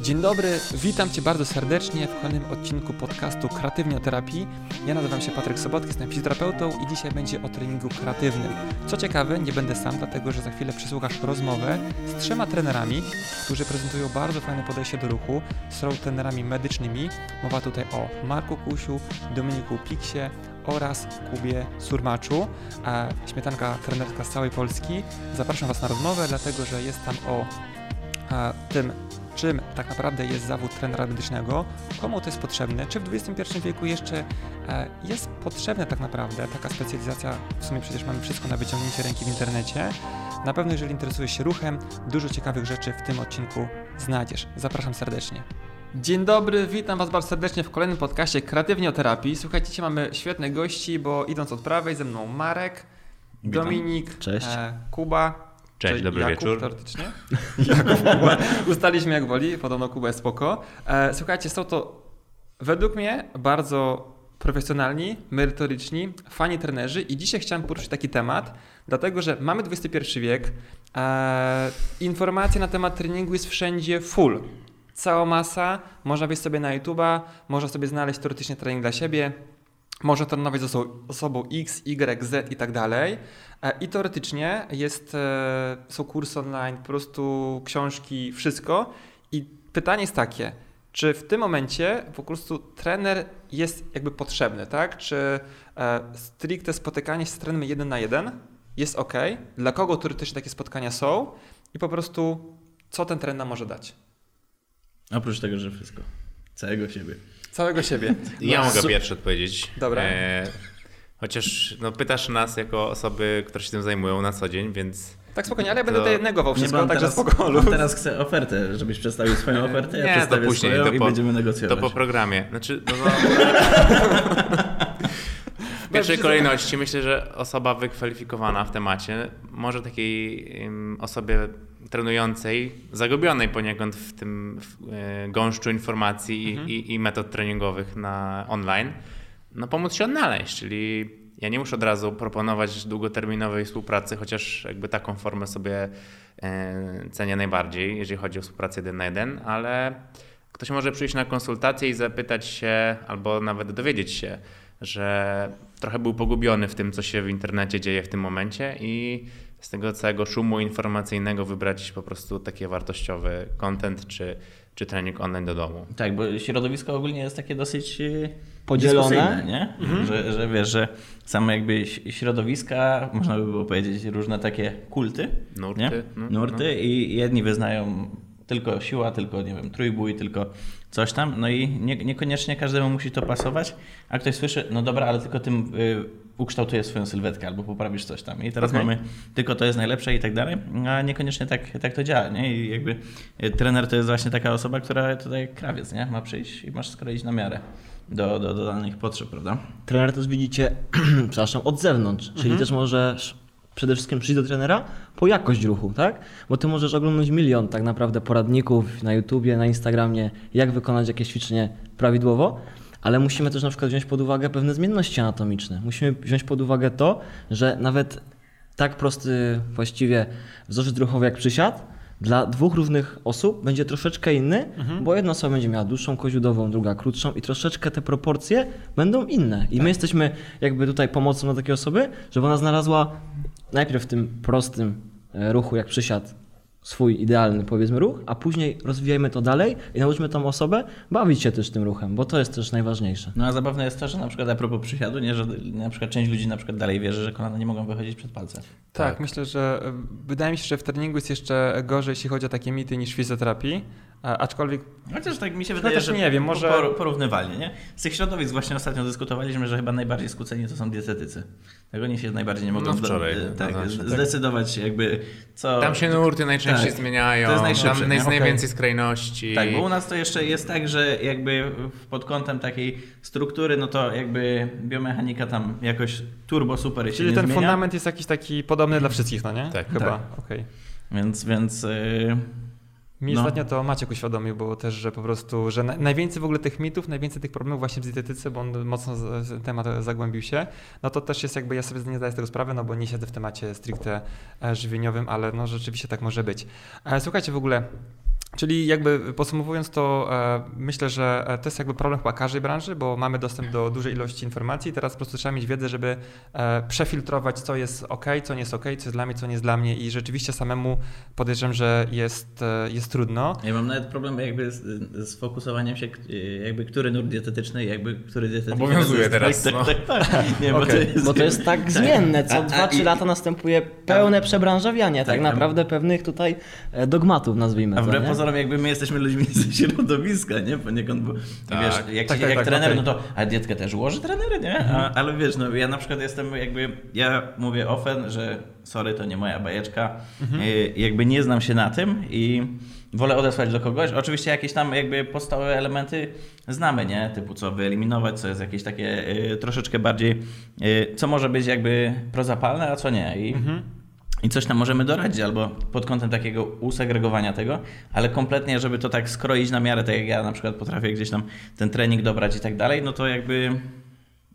Dzień dobry, witam Cię bardzo serdecznie w kolejnym odcinku podcastu Kreatywnie o terapii. Ja nazywam się Patryk Sobotki, jestem fizjoterapeutą i dzisiaj będzie o treningu kreatywnym. Co ciekawe, nie będę sam, dlatego że za chwilę przesłuchasz rozmowę z trzema trenerami, którzy prezentują bardzo fajne podejście do ruchu. Są trenerami medycznymi. Mowa tutaj o Marku Kusiu, Dominiku Piksie oraz Kubie Surmaczu, a śmietanka trenerka z całej Polski. Zapraszam Was na rozmowę, dlatego że jest tam o tym, czym tak naprawdę jest zawód trenera medycznego, komu to jest potrzebne, czy w XXI wieku jeszcze e, jest potrzebna tak naprawdę taka specjalizacja, w sumie przecież mamy wszystko na wyciągnięcie ręki w internecie. Na pewno jeżeli interesujesz się ruchem, dużo ciekawych rzeczy w tym odcinku znajdziesz. Zapraszam serdecznie. Dzień dobry, witam Was bardzo serdecznie w kolejnym podcaście Kreatywnie o terapii. Słuchajcie, dzisiaj mamy świetnych gości, bo idąc od prawej ze mną Marek, Witam. Dominik, Cześć. E, Kuba. Cześć, czyli dobry Jakub, wieczór. teoretycznie. Jakub, Kuba. Ustaliśmy jak woli, podobno Kuba jest spoko. E, słuchajcie, są to według mnie bardzo profesjonalni, merytoryczni, fani trenerzy i dzisiaj chciałem poruszyć taki temat, dlatego że mamy XXI wiek, e, na temat treningu jest wszędzie full. Cała masa, można wejść sobie na YouTube'a, można sobie znaleźć teoretycznie trening dla siebie, może trenować z osobą, osobą X, Y, Z i tak dalej. E, I teoretycznie jest, e, są kursy online, po prostu książki, wszystko. I pytanie jest takie, czy w tym momencie po prostu trener jest jakby potrzebny, tak? Czy e, stricte spotykanie się z trenerem jeden na jeden jest ok? Dla kogo teoretycznie takie spotkania są? I po prostu co ten trener nam może dać? Oprócz tego, że wszystko. Całego siebie. Całego siebie. Ja No, mogę su- pierwszy odpowiedzieć. Dobra. E, chociaż no, pytasz nas jako osoby, które się tym zajmują na co dzień, więc Tak spokojnie, ale ja będę To- tutaj negował Nie, wszystko, on także teraz, spoko. on luz. teraz chce ofertę, żebyś przedstawił swoją ofertę, ja Nie, to później, swoją to i po- będziemy to negocjować. po programie. Znaczy, no, no, w pierwszej kolejności myślę, że osoba wykwalifikowana w temacie może takiej osobie trenującej, zagubionej poniekąd w tym w, e, gąszczu informacji Mhm. i, i, metod treningowych na online, no pomóc się odnaleźć, czyli ja nie muszę od razu proponować długoterminowej współpracy, chociaż jakby taką formę sobie e, cenię najbardziej, jeżeli chodzi o współpracę jeden na jeden, ale ktoś może przyjść na konsultację i zapytać się, albo nawet dowiedzieć się, że trochę był pogubiony w tym, co się w internecie dzieje w tym momencie i z tego całego szumu informacyjnego wybrać po prostu taki wartościowy content czy, czy trening online do domu. Tak, bo środowisko ogólnie jest takie dosyć e, Podzielone. nie? Że, że wiesz, że same jakby środowiska, można by było powiedzieć różne takie kulty, Nurty, nie? no, Nurty i jedni wyznają tylko siła, tylko nie wiem, trójbój, tylko coś tam, no i nie, niekoniecznie każdemu musi to pasować, a ktoś słyszy, no dobra, ale tylko tym y, ukształtujesz swoją sylwetkę albo poprawisz coś tam i teraz Okej. mamy tylko to jest najlepsze i tak dalej, a niekoniecznie tak, tak to działa, nie? I jakby y, trener to jest właśnie taka osoba, która tutaj krawiec, nie? Ma przyjść i masz skroić na miarę do, do, do danych potrzeb, prawda? Trener też widzicie, przepraszam, od zewnątrz, czyli Mhm. też możesz przede wszystkim przyjść do trenera po jakość ruchu, tak? Bo ty możesz oglądać milion tak naprawdę poradników na YouTubie, na Instagramie, jak wykonać jakieś ćwiczenie prawidłowo, ale musimy też na przykład wziąć pod uwagę pewne zmienności anatomiczne. Musimy wziąć pod uwagę to, że nawet tak prosty właściwie wzorzec ruchowy jak przysiad dla dwóch różnych osób będzie troszeczkę inny, bo jedna osoba będzie miała dłuższą koziudową, druga krótszą i troszeczkę te proporcje będą inne. I my jesteśmy jakby tutaj pomocą dla takiej osoby, żeby ona znalazła najpierw w tym prostym e, ruchu jak przysiad swój idealny powiedzmy ruch, a później rozwijajmy to dalej i nauczmy tą osobę bawić się też tym ruchem, bo to jest też najważniejsze. No a zabawne jest to, że na przykład a propos przysiadu, nie, że na przykład część ludzi na przykład dalej wierzy, że kolana nie mogą wychodzić przed palce. Tak, Tak. myślę, że wydaje mi się, że w treningu jest jeszcze gorzej, jeśli chodzi o takie mity niż w fizjoterapii, aczkolwiek Chociaż tak mi się Chociaż wydaje, że nie wiem, może- por- porównywalnie, nie? Z tych środowisk właśnie ostatnio dyskutowaliśmy, że chyba najbardziej skłóceni to są dietetycy. Tak oni się najbardziej nie mogą No wczoraj, e, no tak, znaczy, z- tak. zdecydować jakby co... Tam się nurty najczęściej Tak. zmieniają, To jest najszybsze, tam jest najwięcej skrajności. Tak, bo u nas to jeszcze jest tak, że jakby pod kątem takiej struktury, no to jakby biomechanika tam jakoś turbo super się czyli ten zmienia. fundament jest jakiś taki podobny dla wszystkich, no nie? Tak. Chyba, Tak. okej. Więc, więc yy, Mi No. ostatnio to Maciek uświadomił, bo też, że po prostu, że na, najwięcej w ogóle tych mitów, najwięcej tych problemów właśnie w dietetyce, bo on mocno z, z temat zagłębił się, no to też jest jakby, ja sobie nie zdaję z tego sprawy, no bo nie siedzę w temacie stricte e, żywieniowym, ale no rzeczywiście tak może być. E, Słuchajcie w ogóle, Czyli jakby podsumowując to, e, myślę, że e, to jest jakby problem chyba każdej branży, bo mamy dostęp do dużej ilości informacji. Teraz po prostu trzeba mieć wiedzę, żeby e, przefiltrować, co jest ok, co nie jest ok, co jest dla mnie, co nie jest dla mnie i rzeczywiście samemu podejrzewam, że jest, jest trudno. Ja mam nawet problem jakby z, z fokusowaniem się, jakby który nurt dietetyczny, jakby który dietetyczny. Obowiązuje teraz, Tak, no. tak, tak, tak. Nie, bo, to jest, Bo to jest tak zmienne, co A- a 2-3 i- lata następuje pełne przebranżawianie, tak, Tak, naprawdę pewnych tutaj dogmatów nazwijmy to? Pozorom jakby my jesteśmy ludźmi ze środowiska, nie? Poniekąd, bo Tak. wiesz, jak, Tak, tak, jak tak, trener, okej. no to, a dietkę też ułoży trener, nie? A, ale wiesz, no ja na przykład jestem jakby, ja mówię ofen, że sorry, to nie moja bajeczka, y, jakby nie znam się na tym i wolę odesłać do kogoś. Oczywiście jakieś tam jakby podstawowe elementy znamy, nie? Typu co wyeliminować, co jest jakieś takie y, troszeczkę bardziej, y, co może być jakby prozapalne, a co nie. I, i coś tam możemy doradzić, albo pod kątem takiego usegregowania tego, ale kompletnie, żeby to tak skroić na miarę, tak jak ja na przykład potrafię gdzieś tam ten trening dobrać i tak dalej, no to jakby.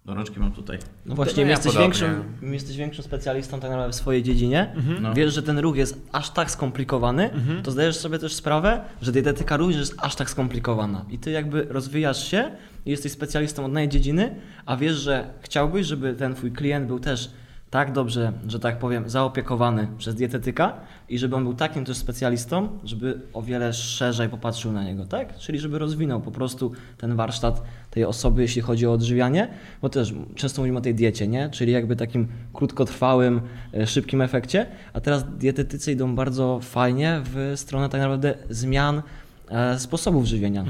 Do rączki mam tutaj. No właśnie, ja jesteś, podobnie. większym, jesteś większym specjalistą tak naprawdę w swojej dziedzinie. No. Wiesz, że ten ruch jest aż tak skomplikowany, to zdajesz sobie też sprawę, że dietetyka również jest aż tak skomplikowana. I ty jakby rozwijasz się i jesteś specjalistą od danej dziedziny, a wiesz, że chciałbyś, żeby ten twój klient był też tak dobrze, że tak powiem, zaopiekowany przez dietetyka i żeby on był takim też specjalistą, żeby o wiele szerzej popatrzył na niego, tak? Czyli żeby rozwinął po prostu ten warsztat tej osoby, jeśli chodzi o odżywianie, bo też często mówimy o tej diecie, nie? Czyli jakby takim krótkotrwałym, e, szybkim efekcie, a teraz dietetycy idą bardzo fajnie w stronę tak naprawdę zmian e, sposobów żywienia.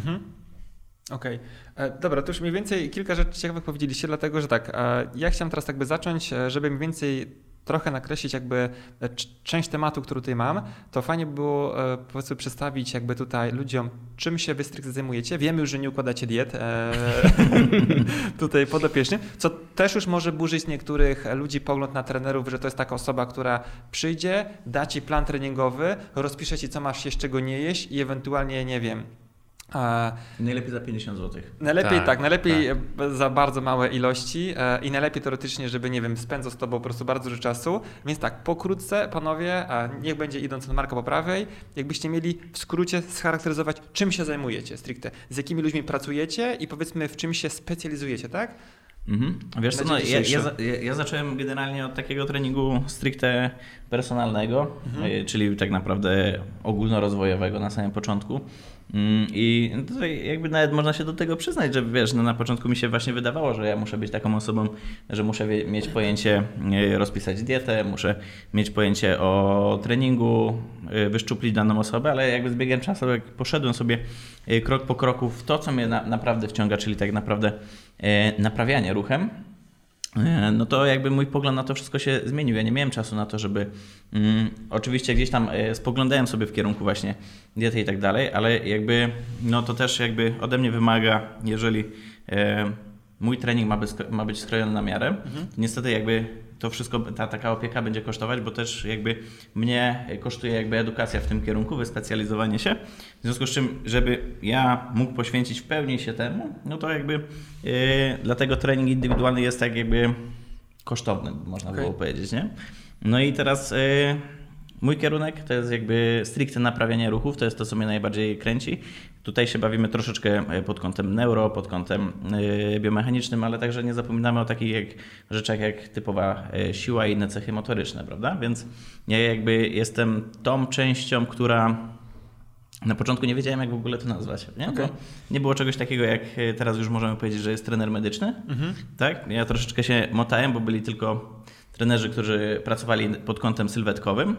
Okej. E, Dobra, to już mniej więcej kilka rzeczy ciekawych powiedzieliście, dlatego że tak, e, ja chciałem teraz jakby zacząć, e, żeby mniej więcej trochę nakreślić jakby e, część tematu, który tutaj mam, to fajnie by było e, powiedzmy przedstawić jakby tutaj ludziom, czym się wy stricte zajmujecie. Wiemy już, że nie układacie diet e, tutaj podopiecznym, co też już może burzyć niektórych ludzi pogląd na trenerów, że to jest taka osoba, która przyjdzie, da ci plan treningowy, rozpisze ci, co masz jeść, czego nie jeść i ewentualnie, nie wiem, e, Najlepiej za 50 zł. Najlepiej tak, Tak, najlepiej e, za bardzo małe ilości e, i najlepiej teoretycznie, żeby, nie wiem, spędzał z tobą po prostu bardzo dużo czasu. Więc tak, pokrótce, panowie, a niech będzie idąc od Marka po prawej, jakbyście mieli w skrócie scharakteryzować, czym się zajmujecie stricte, z jakimi ludźmi pracujecie i powiedzmy, w czym się specjalizujecie, tak? Mhm. Wiesz co, no, ja, ja, ja, zacząłem generalnie od takiego treningu stricte personalnego, y, czyli tak naprawdę ogólnorozwojowego na samym początku. Mm, I tutaj jakby nawet można się do tego przyznać, że wiesz, no na początku mi się właśnie wydawało, że ja muszę być taką osobą, że muszę mieć pojęcie, y, rozpisać dietę, muszę mieć pojęcie o treningu, y, wyszczuplić daną osobę, ale jakby z biegiem czasu, jak poszedłem sobie krok po kroku w to, co mnie na, naprawdę wciąga, czyli tak naprawdę e, naprawianie ruchem, e, no to jakby mój pogląd na to wszystko się zmienił. Ja nie miałem czasu na to, żeby. Mm, oczywiście gdzieś tam e, spoglądałem sobie w kierunku właśnie diety i tak dalej, ale jakby no to też jakby ode mnie wymaga, jeżeli e, mój trening ma, być, ma być skrojony na miarę, to niestety jakby to wszystko, ta taka opieka będzie kosztować, bo też jakby mnie kosztuje jakby edukacja w tym kierunku, wyspecjalizowanie się. W związku z czym, żeby ja mógł poświęcić w pełni się temu, no to jakby yy, dlatego trening indywidualny jest tak jakby kosztowny, można Okej. było powiedzieć, nie? No i teraz yy, mój kierunek to jest jakby stricte naprawianie ruchów, to jest to, co mnie najbardziej kręci. Tutaj się bawimy troszeczkę e, pod kątem neuro, pod kątem yy, biomechanicznym, ale także nie zapominamy o takich jak, rzeczach jak typowa e, siła i inne cechy motoryczne, prawda? Więc ja jakby jestem tą częścią, która na początku nie wiedziałem, jak w ogóle to nazwać. Nie. Bo nie było czegoś takiego, jak e, teraz już możemy powiedzieć, że jest trener medyczny. Tak? Ja troszeczkę się motałem, bo byli tylko trenerzy, którzy pracowali pod kątem sylwetkowym.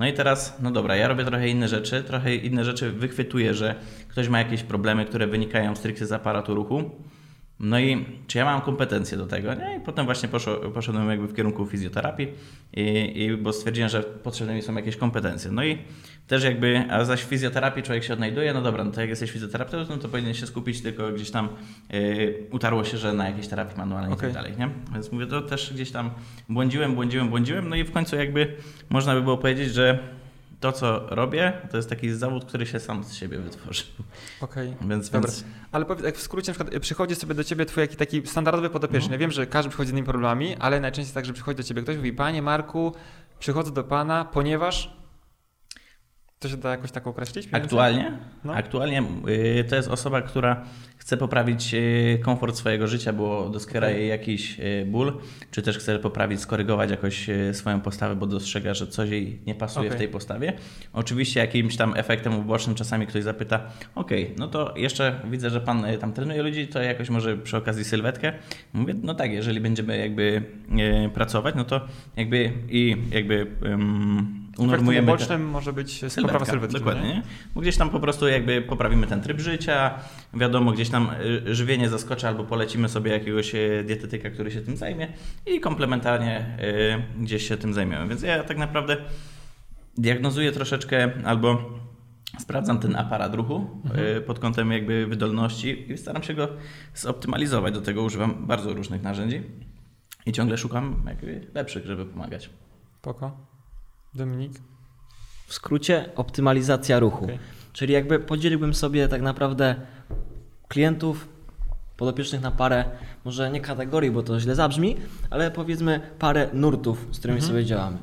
No i teraz, no dobra, ja robię trochę inne rzeczy, trochę inne rzeczy wychwytuję, że ktoś ma jakieś problemy, które wynikają stricte z aparatu ruchu. No i czy ja mam kompetencje do tego? Nie? I potem właśnie poszło, poszedłem jakby w kierunku fizjoterapii, i, i, bo stwierdziłem, że potrzebne mi są jakieś kompetencje. No i też jakby, a zaś w fizjoterapii człowiek się odnajduje, no dobra, no to jak jesteś fizjoterapeutą, no to powinien się skupić tylko gdzieś tam, yy, utarło się, że na jakiejś terapii manualnej i Okej. tak dalej, nie? Więc mówię, to też gdzieś tam błądziłem, błądziłem, błądziłem, no i w końcu jakby można by było powiedzieć, że to, co robię, to jest taki zawód, który się sam z siebie wytworzył. Okej. Więc, Dobra. więc Ale powiedz, jak w skrócie na przykład y, przychodzi sobie do ciebie twój taki standardowy podopieczny. Mhm. Wiem, że każdy przychodzi z innymi problemami, ale najczęściej tak, że przychodzi do ciebie ktoś mówi, panie Marku, przychodzę do pana, ponieważ To się da jakoś tak określić? Aktualnie? No. Aktualnie y, to jest osoba, która chce poprawić y, komfort swojego życia, bo doskwiera Okej. jej jakiś y, ból, czy też chce poprawić, skorygować jakoś y, swoją postawę, bo dostrzega, że coś jej nie pasuje Okej. w tej postawie. Oczywiście jakimś tam efektem ubocznym czasami ktoś zapyta, okej, no to jeszcze widzę, że pan tam trenuje ludzi, to jakoś może przy okazji sylwetkę. Mówię, no tak, jeżeli będziemy jakby pracować, no to jakby i jakby um, Efektem unormujemy... te- ubocznym może być poprawa sylwetki. Dokładnie, nie? nie? Bo gdzieś tam po prostu jakby poprawimy ten tryb życia, wiadomo, gdzieś tam y, żywienie zaskoczy albo polecimy sobie jakiegoś y, dietetyka, który się tym zajmie i komplementarnie y, gdzieś się tym zajmiemy. Więc ja tak naprawdę diagnozuję troszeczkę albo sprawdzam ten aparat ruchu y, pod kątem jakby wydolności i staram się go zoptymalizować. Do tego używam bardzo różnych narzędzi i ciągle szukam jakby lepszych, żeby pomagać. Spoko. Dominik? W skrócie optymalizacja ruchu. Okej. Czyli jakby podzieliłbym sobie tak naprawdę klientów podopiecznych na parę, może nie kategorii, bo to źle zabrzmi, ale powiedzmy parę nurtów, z którymi sobie działamy.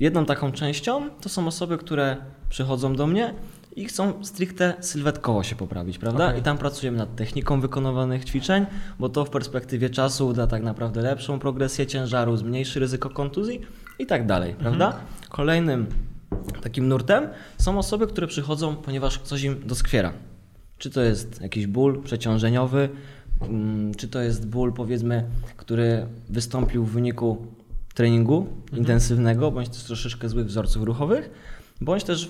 Jedną taką częścią to są osoby, które przychodzą do mnie i chcą stricte sylwetkowo się poprawić, prawda? Okej. I tam pracujemy nad techniką wykonywanych ćwiczeń, bo to w perspektywie czasu da tak naprawdę lepszą progresję ciężaru, zmniejszy ryzyko kontuzji i tak dalej, prawda? Kolejnym takim nurtem są osoby, które przychodzą, ponieważ coś im doskwiera. Czy to jest jakiś ból przeciążeniowy, mm, czy to jest ból, powiedzmy, który wystąpił w wyniku treningu intensywnego, bądź też troszeczkę złych wzorców ruchowych, bądź też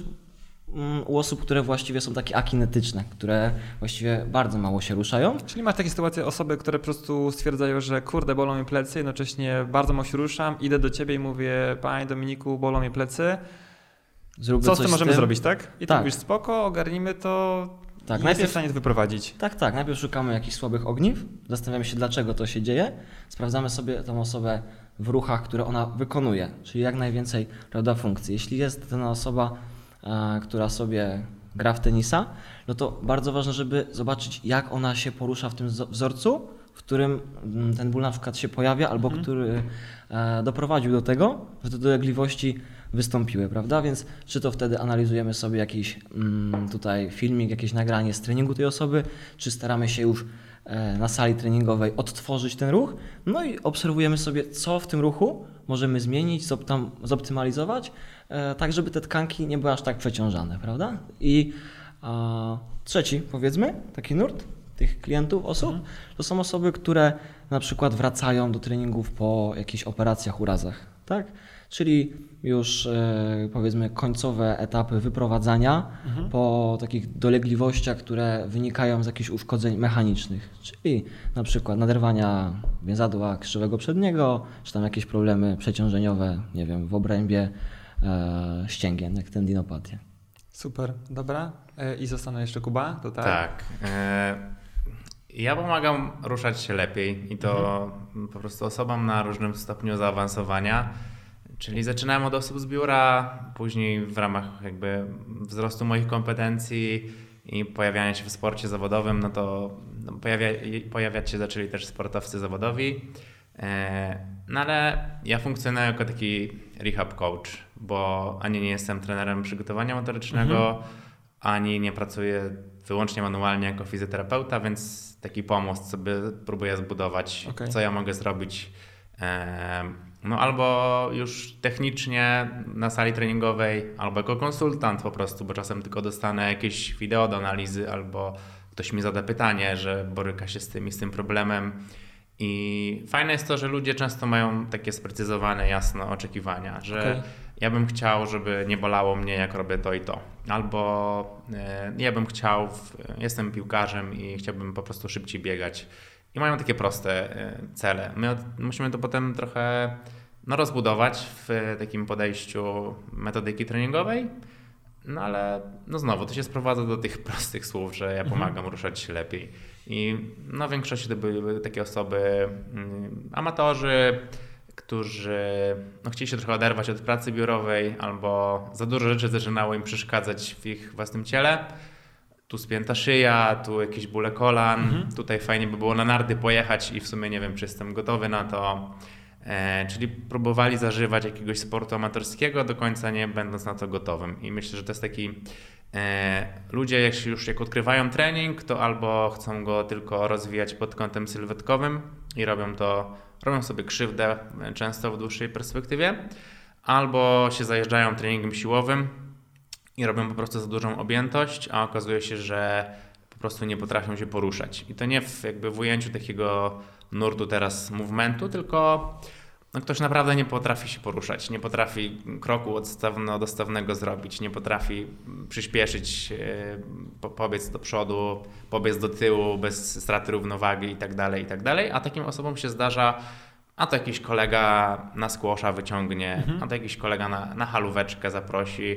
mm, u osób, które właściwie są takie akinetyczne, które właściwie bardzo mało się ruszają. Czyli masz takie sytuacje, osoby, które po prostu stwierdzają, że kurde, bolą mnie plecy, jednocześnie bardzo mało się ruszam, idę do ciebie i mówię, panie Dominiku, bolą mnie plecy, Zróbmy co z tym możemy zrobić, tak? I ty Tak. mówisz, spoko, ogarnijmy to Tak, najpierw- w stanie to wyprowadzić. Tak, tak. Najpierw szukamy jakichś słabych ogniw, zastanawiamy się, dlaczego to się dzieje, sprawdzamy sobie tą osobę w ruchach, które ona wykonuje, czyli jak najwięcej prawda, funkcji. Jeśli jest dana osoba, e, która sobie gra w tenisa, no to bardzo ważne, żeby zobaczyć, jak ona się porusza w tym wzo- wzorcu, w którym mm, ten ból na przykład się pojawia, albo który e, doprowadził do tego, że te dolegliwości wystąpiły, prawda? Więc czy to wtedy analizujemy sobie jakiś mm, tutaj filmik, jakieś nagranie z treningu tej osoby, czy staramy się już e, na sali treningowej odtworzyć ten ruch, no i obserwujemy sobie, co w tym ruchu możemy zmienić, zoptam, zoptymalizować, e, tak żeby te tkanki nie były aż tak przeciążane, prawda? I a, trzeci, powiedzmy, taki nurt tych klientów, osób, to są osoby, które na przykład wracają do treningów po jakichś operacjach, urazach, tak? Czyli już e, powiedzmy końcowe etapy wyprowadzania po takich dolegliwościach, które wynikają z jakichś uszkodzeń mechanicznych, czyli na przykład naderwania więzadła krzywego przedniego, czy tam jakieś problemy przeciążeniowe, nie wiem, w obrębie e, ścięgien, jak tendinopatię. Super, dobra. E, I zostanę jeszcze Kuba, tutaj. Tak. E, Ja pomagam ruszać się lepiej i to Mhm. po prostu osobom na różnym stopniu zaawansowania. Czyli zaczynałem od osób z biura, później w ramach jakby wzrostu moich kompetencji i pojawiania się w sporcie zawodowym, no to no, pojawia, pojawiać się zaczęli też sportowcy zawodowi. E, No ale ja funkcjonuję jako taki rehab coach, bo ani nie jestem trenerem przygotowania motorycznego, ani nie pracuję wyłącznie manualnie jako fizjoterapeuta, więc taki pomost sobie próbuję zbudować, Okej. co ja mogę zrobić. No albo już technicznie na sali treningowej, albo jako konsultant po prostu, bo czasem tylko dostanę jakieś wideo do analizy, albo ktoś mi zada pytanie, że boryka się z tym i z tym problemem. I fajne jest to, że ludzie często mają takie sprecyzowane, jasne oczekiwania, że Okej. ja bym chciał, żeby nie bolało mnie, jak robię to i to. Albo e, ja bym chciał, jestem piłkarzem i chciałbym po prostu szybciej biegać. I mają takie proste e, cele. My musimy to potem trochę no, rozbudować w takim podejściu metodyki treningowej. No ale no znowu, to się sprowadza do tych prostych słów, że ja pomagam ruszać się lepiej. I no, w większości to były takie osoby, mm, amatorzy, którzy no, chcieli się trochę oderwać od pracy biurowej albo za dużo rzeczy zaczynało im przeszkadzać w ich własnym ciele. Tu spięta szyja, tu jakieś bóle kolan, tutaj fajnie by było na narty pojechać i w sumie nie wiem, czy jestem gotowy na to. E, czyli próbowali zażywać jakiegoś sportu amatorskiego, do końca nie będąc na to gotowym. I myślę, że to jest taki. E, ludzie, jak już jak odkrywają trening, to albo chcą go tylko rozwijać pod kątem sylwetkowym i robią to, robią sobie krzywdę e, często w dłuższej perspektywie, albo się zajeżdżają treningiem siłowym i robią po prostu za dużą objętość, a okazuje się, że po prostu nie potrafią się poruszać. I to nie w, jakby w ujęciu takiego nurtu teraz movementu, tylko no ktoś naprawdę nie potrafi się poruszać, nie potrafi kroku odstawno-dostawnego zrobić, nie potrafi przyspieszyć, e, pobiec do przodu, pobiec do tyłu bez straty równowagi i tak dalej, i tak. A takim osobom się zdarza, a to jakiś kolega na skłosza wyciągnie, mhm. a to jakiś kolega na, na halóweczkę zaprosi.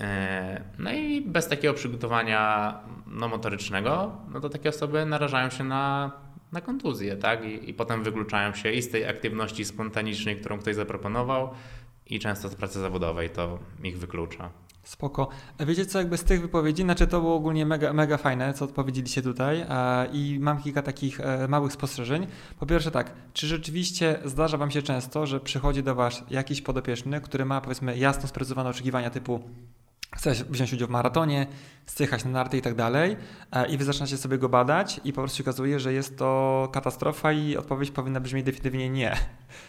E, no i bez takiego przygotowania no, motorycznego, no to takie osoby narażają się na na kontuzję, tak? I, I potem wykluczają się i z tej aktywności spontanicznej, którą ktoś zaproponował, i często z pracy zawodowej to ich wyklucza. Spoko. Wiecie co, jakby z tych wypowiedzi, znaczy to było ogólnie mega, mega fajne, co odpowiedzieliście tutaj i mam kilka takich e, małych spostrzeżeń. Po pierwsze tak, czy rzeczywiście zdarza Wam się często, że przychodzi do Was jakiś podopieczny, który ma powiedzmy jasno sprecyzowane oczekiwania typu chcesz wziąć udział w maratonie, stychać na narty i tak dalej e, i wy zaczynacie sobie go badać i po prostu się okazuje, że jest to katastrofa i odpowiedź powinna brzmieć definitywnie nie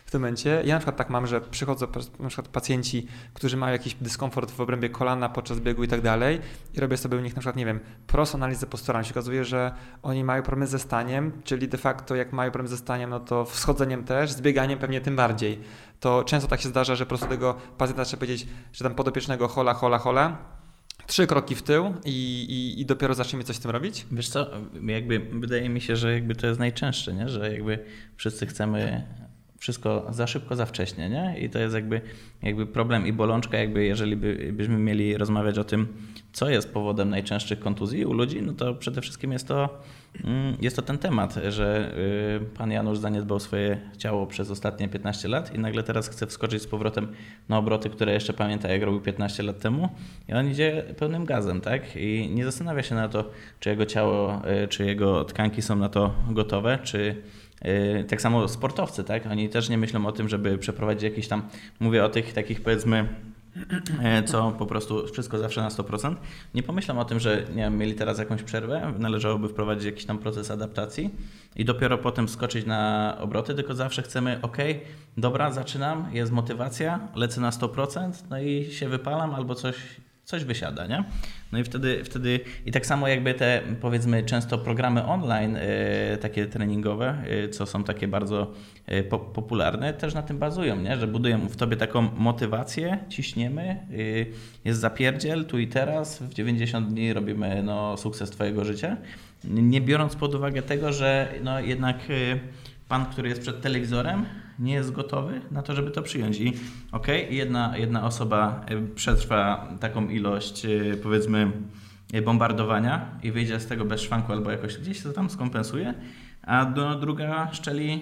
w tym momencie. Ja na przykład tak mam, że przychodzą na przykład pacjenci, którzy mają jakiś dyskomfort w obrębie kolana podczas biegu i tak dalej i robię sobie u nich na przykład, nie wiem, prostą analizę posturalną. się okazuje, że oni mają problemy ze staniem, czyli de facto jak mają problem ze staniem, no to wschodzeniem też, z bieganiem pewnie tym bardziej to często tak się zdarza, że po prostu tego pacjenta trzeba powiedzieć, że tam podopiecznego hola, hola, hola, trzy kroki w tył i, i, i, dopiero zaczniemy coś z tym robić? Wiesz co, jakby wydaje mi się, że jakby to jest najczęstsze, nie? że jakby wszyscy chcemy wszystko za szybko, za wcześnie, nie? I to jest jakby, jakby problem i bolączka, jakby jeżeli by, byśmy mieli rozmawiać o tym, co jest powodem najczęstszych kontuzji u ludzi, no to przede wszystkim jest to, mm, jest to ten temat, że y, pan Janusz zaniedbał swoje ciało przez ostatnie 15 lat i nagle teraz chce wskoczyć z powrotem na obroty, które jeszcze pamięta, jak robił 15 lat temu i on idzie pełnym gazem, tak? I nie zastanawia się na to, czy jego ciało, y, czy jego tkanki są na to gotowe, czy tak samo sportowcy, tak? Oni też nie myślą o tym, żeby przeprowadzić jakiś tam, mówię o tych takich powiedzmy E, co po prostu wszystko zawsze na 100%. Nie pomyślam o tym, że nie wiem, mieli teraz jakąś przerwę, należałoby wprowadzić jakiś tam proces adaptacji i dopiero potem skoczyć na obroty, tylko zawsze chcemy, ok, dobra, zaczynam, jest motywacja, lecę na 100%, no i się wypalam albo coś, coś wysiada, nie? No i wtedy, wtedy i tak samo jakby te powiedzmy często programy online, y, takie treningowe, y, co są takie bardzo po, popularne, też na tym bazują, nie? że budują w tobie taką motywację, ciśniemy, jest zapierdziel tu i teraz, w 90 dni robimy no, sukces twojego życia, nie biorąc pod uwagę tego, że no, jednak pan, który jest przed telewizorem, nie jest gotowy na to, żeby to przyjąć. I okej, okay, jedna, jedna osoba e, przetrwa taką ilość, e, powiedzmy, e, bombardowania i wyjdzie z tego bez szwanku albo jakoś gdzieś to tam skompensuje, a druga szczeli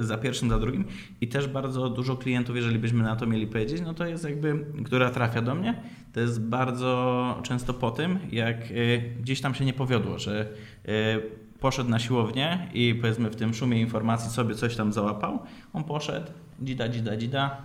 za pierwszym, za drugim i też bardzo dużo klientów, jeżeli byśmy na to mieli powiedzieć, no to jest jakby, która trafia do mnie, to jest bardzo często po tym, jak gdzieś tam się nie powiodło, że poszedł na siłownię i powiedzmy w tym szumie informacji sobie coś tam załapał, on poszedł, dzida, dzida, dzida,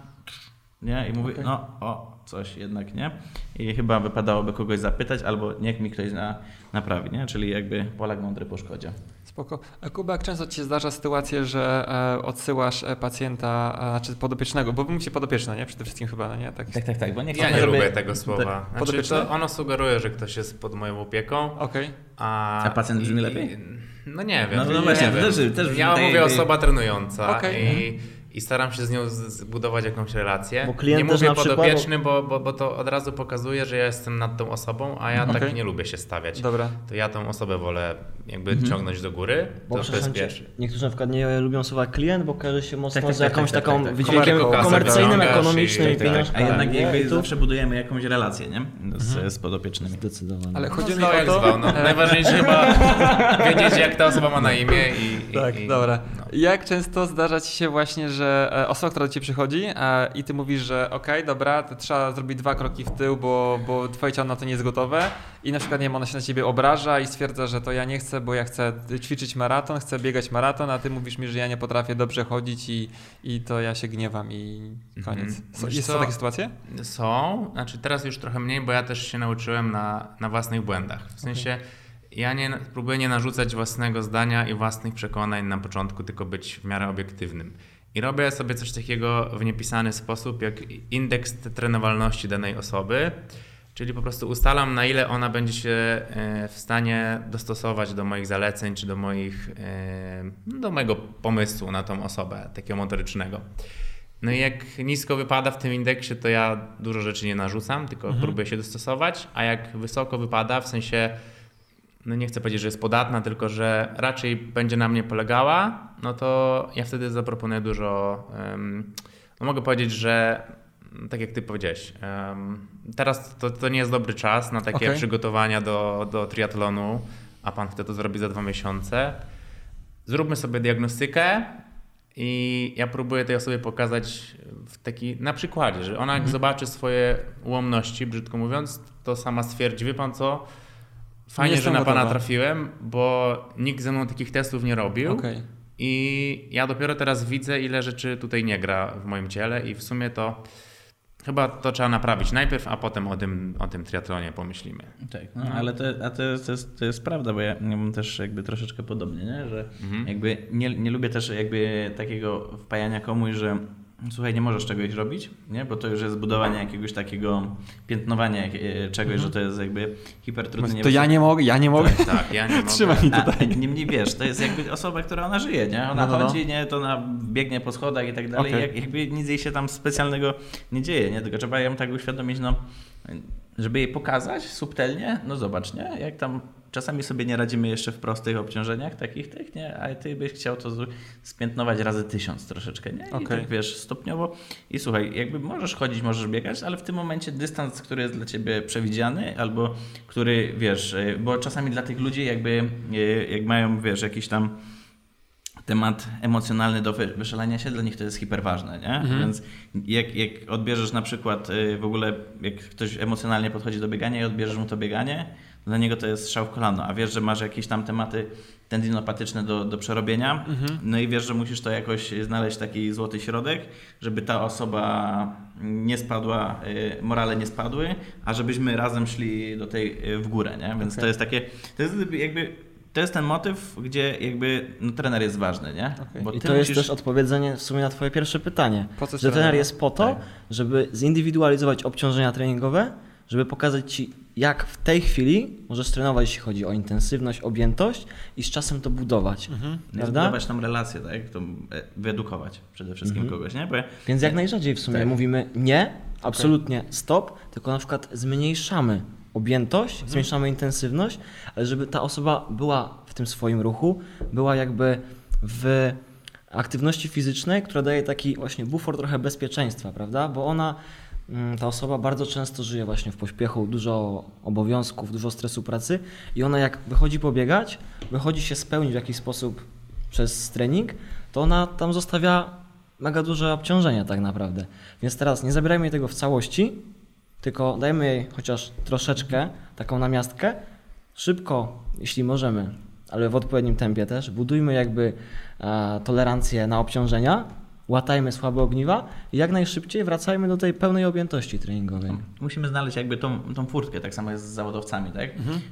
nie? I mówi, okay. no o, coś jednak, nie? I chyba wypadałoby kogoś zapytać, albo niech mi ktoś na, naprawi, nie? Czyli jakby Polak mądry po szkodzie. Spoko. Kuba, jak często Ci się zdarza sytuację, że e, odsyłasz e, pacjenta, e, znaczy podopiecznego, bo mówicie podopieczne, nie? Przede wszystkim chyba, no nie? Tak, tak, tak, tak bo nie Ja nie żeby... lubię tego słowa. Znaczy, to ono sugeruje, że ktoś jest pod moją opieką. Okej. Okay. A, a pacjent brzmi lepiej? No nie wiem. No, no właśnie, też, też Ja mówię osoba trenująca okay. i i staram się z nią zbudować jakąś relację. Bo klient nie mówię podopieczny, bo, bo, bo to od razu pokazuje, że ja jestem nad tą osobą, a ja okay. tak nie lubię się stawiać. Dobra. To ja tą osobę wolę jakby mhm. ciągnąć do góry, bo to jest pierwszy. Niektórzy na przykład nie lubią słowa klient, bo każe się mocno tak, tak, z tak, jakąś tak, tak, taką wydźwiękiem komercyjnym, ekonomicznym i, A jednak jakby zawsze budujemy jakąś relację, nie? Z, mhm. z podopiecznymi. Zdecydowanie. Ale chodzi no, mi o to... Zwał, no. Najważniejsze chyba wiedzieć, jak ta osoba ma na imię i... Tak, i, dobra. No. Jak często zdarza ci się właśnie, że e, osoba, która do ciebie przychodzi e, i ty mówisz, że okej, okay, dobra, to trzeba zrobić dwa kroki w tył, bo, bo twoje ciało na to nie jest gotowe i na przykład nie wiem, ona się na ciebie obraża i stwierdza, że to ja nie chcę bo ja chcę ćwiczyć maraton, chcę biegać maraton, a ty mówisz mi, że ja nie potrafię dobrze chodzić i, i to ja się gniewam i koniec. Mhm. Wiesz jest to takie sytuacje? Są, znaczy teraz już trochę mniej, bo ja też się nauczyłem na, na własnych błędach. W sensie ja nie, próbuję nie narzucać własnego zdania i własnych przekonań na początku, tylko być w miarę obiektywnym. I robię sobie coś takiego w niepisany sposób, jak indeks trenowalności danej osoby, czyli po prostu ustalam, na ile ona będzie się e, w stanie dostosować do moich zaleceń, czy do moich, e, do mojego pomysłu na tą osobę, takiego motorycznego. No i jak nisko wypada w tym indeksie, to ja dużo rzeczy nie narzucam, tylko próbuję się dostosować, a jak wysoko wypada, w sensie, no nie chcę powiedzieć, że jest podatna, tylko że raczej będzie na mnie polegała, no to ja wtedy zaproponuję dużo, no mogę powiedzieć, że tak jak ty powiedziałeś, teraz to, to nie jest dobry czas na takie Okej. przygotowania do, do triatlonu, a pan chce to zrobić za dwa miesiące. Zróbmy sobie diagnostykę i ja próbuję tej osobie pokazać w taki, na przykładzie, że ona jak zobaczy swoje ułomności, brzydko mówiąc, to sama stwierdzi, wie pan co, fajnie, że na pana gotowa. trafiłem, bo nikt ze mną takich testów nie robił. Okej. I ja dopiero teraz widzę, ile rzeczy tutaj nie gra w moim ciele i w sumie to chyba to trzeba naprawić najpierw, a potem o tym, o tym triatlonie pomyślimy. Tak, no, ale to, a to, to, jest, to jest prawda, bo ja mam też jakby troszeczkę podobnie, nie? że Mhm. jakby nie, nie lubię też jakby takiego wpajania komuś, że słuchaj, nie możesz czegoś robić, nie? bo to już jest budowanie jakiegoś takiego piętnowania e, czegoś, że to jest jakby hipertrudne. To ja nie mogę, ja nie mogę. Tak, ja nie mogę. Trzymaj mi A, tutaj. niemniej wiesz, to jest jakby osoba, która ona żyje, nie? Ona No, no, no. chodzi, nie? To ona biegnie po schodach i tak dalej. Okej. Jak, jakby nic jej się tam specjalnego nie dzieje, nie? Tylko trzeba ją tak uświadomić, no, żeby jej pokazać subtelnie, no zobacz, nie? Jak tam czasami sobie nie radzimy jeszcze w prostych obciążeniach takich tych, nie? A ty byś chciał to spiętnować razy tysiąc troszeczkę, nie? I Okej. tak wiesz, stopniowo. I słuchaj, jakby możesz chodzić, możesz biegać, ale w tym momencie dystans, który jest dla ciebie przewidziany, albo który, wiesz, y, bo czasami dla tych ludzi jakby, y, jak mają, wiesz, jakiś tam temat emocjonalny do wy- wyszalenia się, dla nich to jest hiperważne, nie? Więc jak, jak odbierzesz na przykład y, w ogóle, jak ktoś emocjonalnie podchodzi do biegania i odbierzesz mu to bieganie, dla niego to jest strzał w kolano, a wiesz, że masz jakieś tam tematy tendinopatyczne do, do przerobienia, no i wiesz, że musisz to jakoś znaleźć taki złoty środek, żeby ta osoba nie spadła, y, morale nie spadły, a żebyśmy razem szli do tej y, w górę, nie? Więc to Okej. jest takie, to jest jakby to jest ten motyw, gdzie jakby no, trener jest ważny, nie? Bo I to jest musisz- też odpowiedzenie w sumie na twoje pierwsze pytanie. Po co że trener trener? jest po to, Tak. żeby zindywidualizować obciążenia treningowe, żeby pokazać ci, jak w tej chwili możesz trenować, jeśli chodzi o intensywność, objętość i z czasem to budować. Mhm. Prawda? Zbudować tam relację, tak? To, e, wyedukować przede wszystkim Mhm. kogoś, nie? Bo Więc jak najrzadziej w sumie Tak. mówimy nie, absolutnie stop, tylko na przykład zmniejszamy objętość, Mhm. zmniejszamy intensywność, ale żeby ta osoba była w tym swoim ruchu, była jakby w aktywności fizycznej, która daje taki właśnie bufor trochę bezpieczeństwa, prawda? Bo ona, ta osoba bardzo często żyje właśnie w pośpiechu, dużo obowiązków, dużo stresu pracy i ona jak wychodzi pobiegać, wychodzi się spełnić w jakiś sposób przez trening, to ona tam zostawia mega duże obciążenia tak naprawdę. Więc teraz nie zabierajmy jej tego w całości, tylko dajmy jej chociaż troszeczkę, taką namiastkę, szybko, jeśli możemy, ale w odpowiednim tempie też, budujmy jakby e, tolerancję na obciążenia, łatajmy słabe ogniwa i jak najszybciej wracajmy do tej pełnej objętości treningowej. musimy znaleźć jakby tą, tą furtkę, tak samo jest z zawodowcami, tak?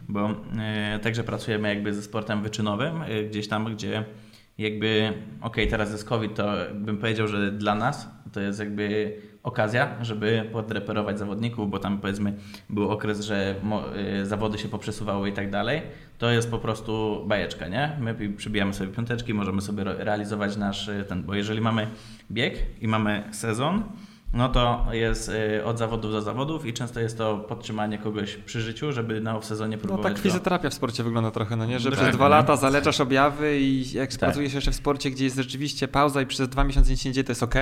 Bo e, także pracujemy jakby ze sportem wyczynowym, e, gdzieś tam, gdzie jakby, okej, teraz jest COVID, to bym powiedział, że dla nas to jest jakby okazja, żeby podreperować zawodników, bo tam powiedzmy był okres, że e, zawody się poprzesuwały i tak dalej. To jest po prostu bajeczka, nie? My przybijamy sobie piąteczki, możemy sobie realizować nasz e, ten, bo jeżeli mamy bieg i mamy sezon, no to jest y, od zawodów do zawodów i często jest to podtrzymanie kogoś przy życiu, żeby na off-sezonie No próbować tak fizjoterapia w sporcie wygląda trochę, no nie? Że Tak, przez dwa no. lata zaleczasz objawy i jak Tak. pracujesz jeszcze w sporcie, gdzie jest rzeczywiście pauza i przez dwa miesiące nic nie dzieje, to jest ok,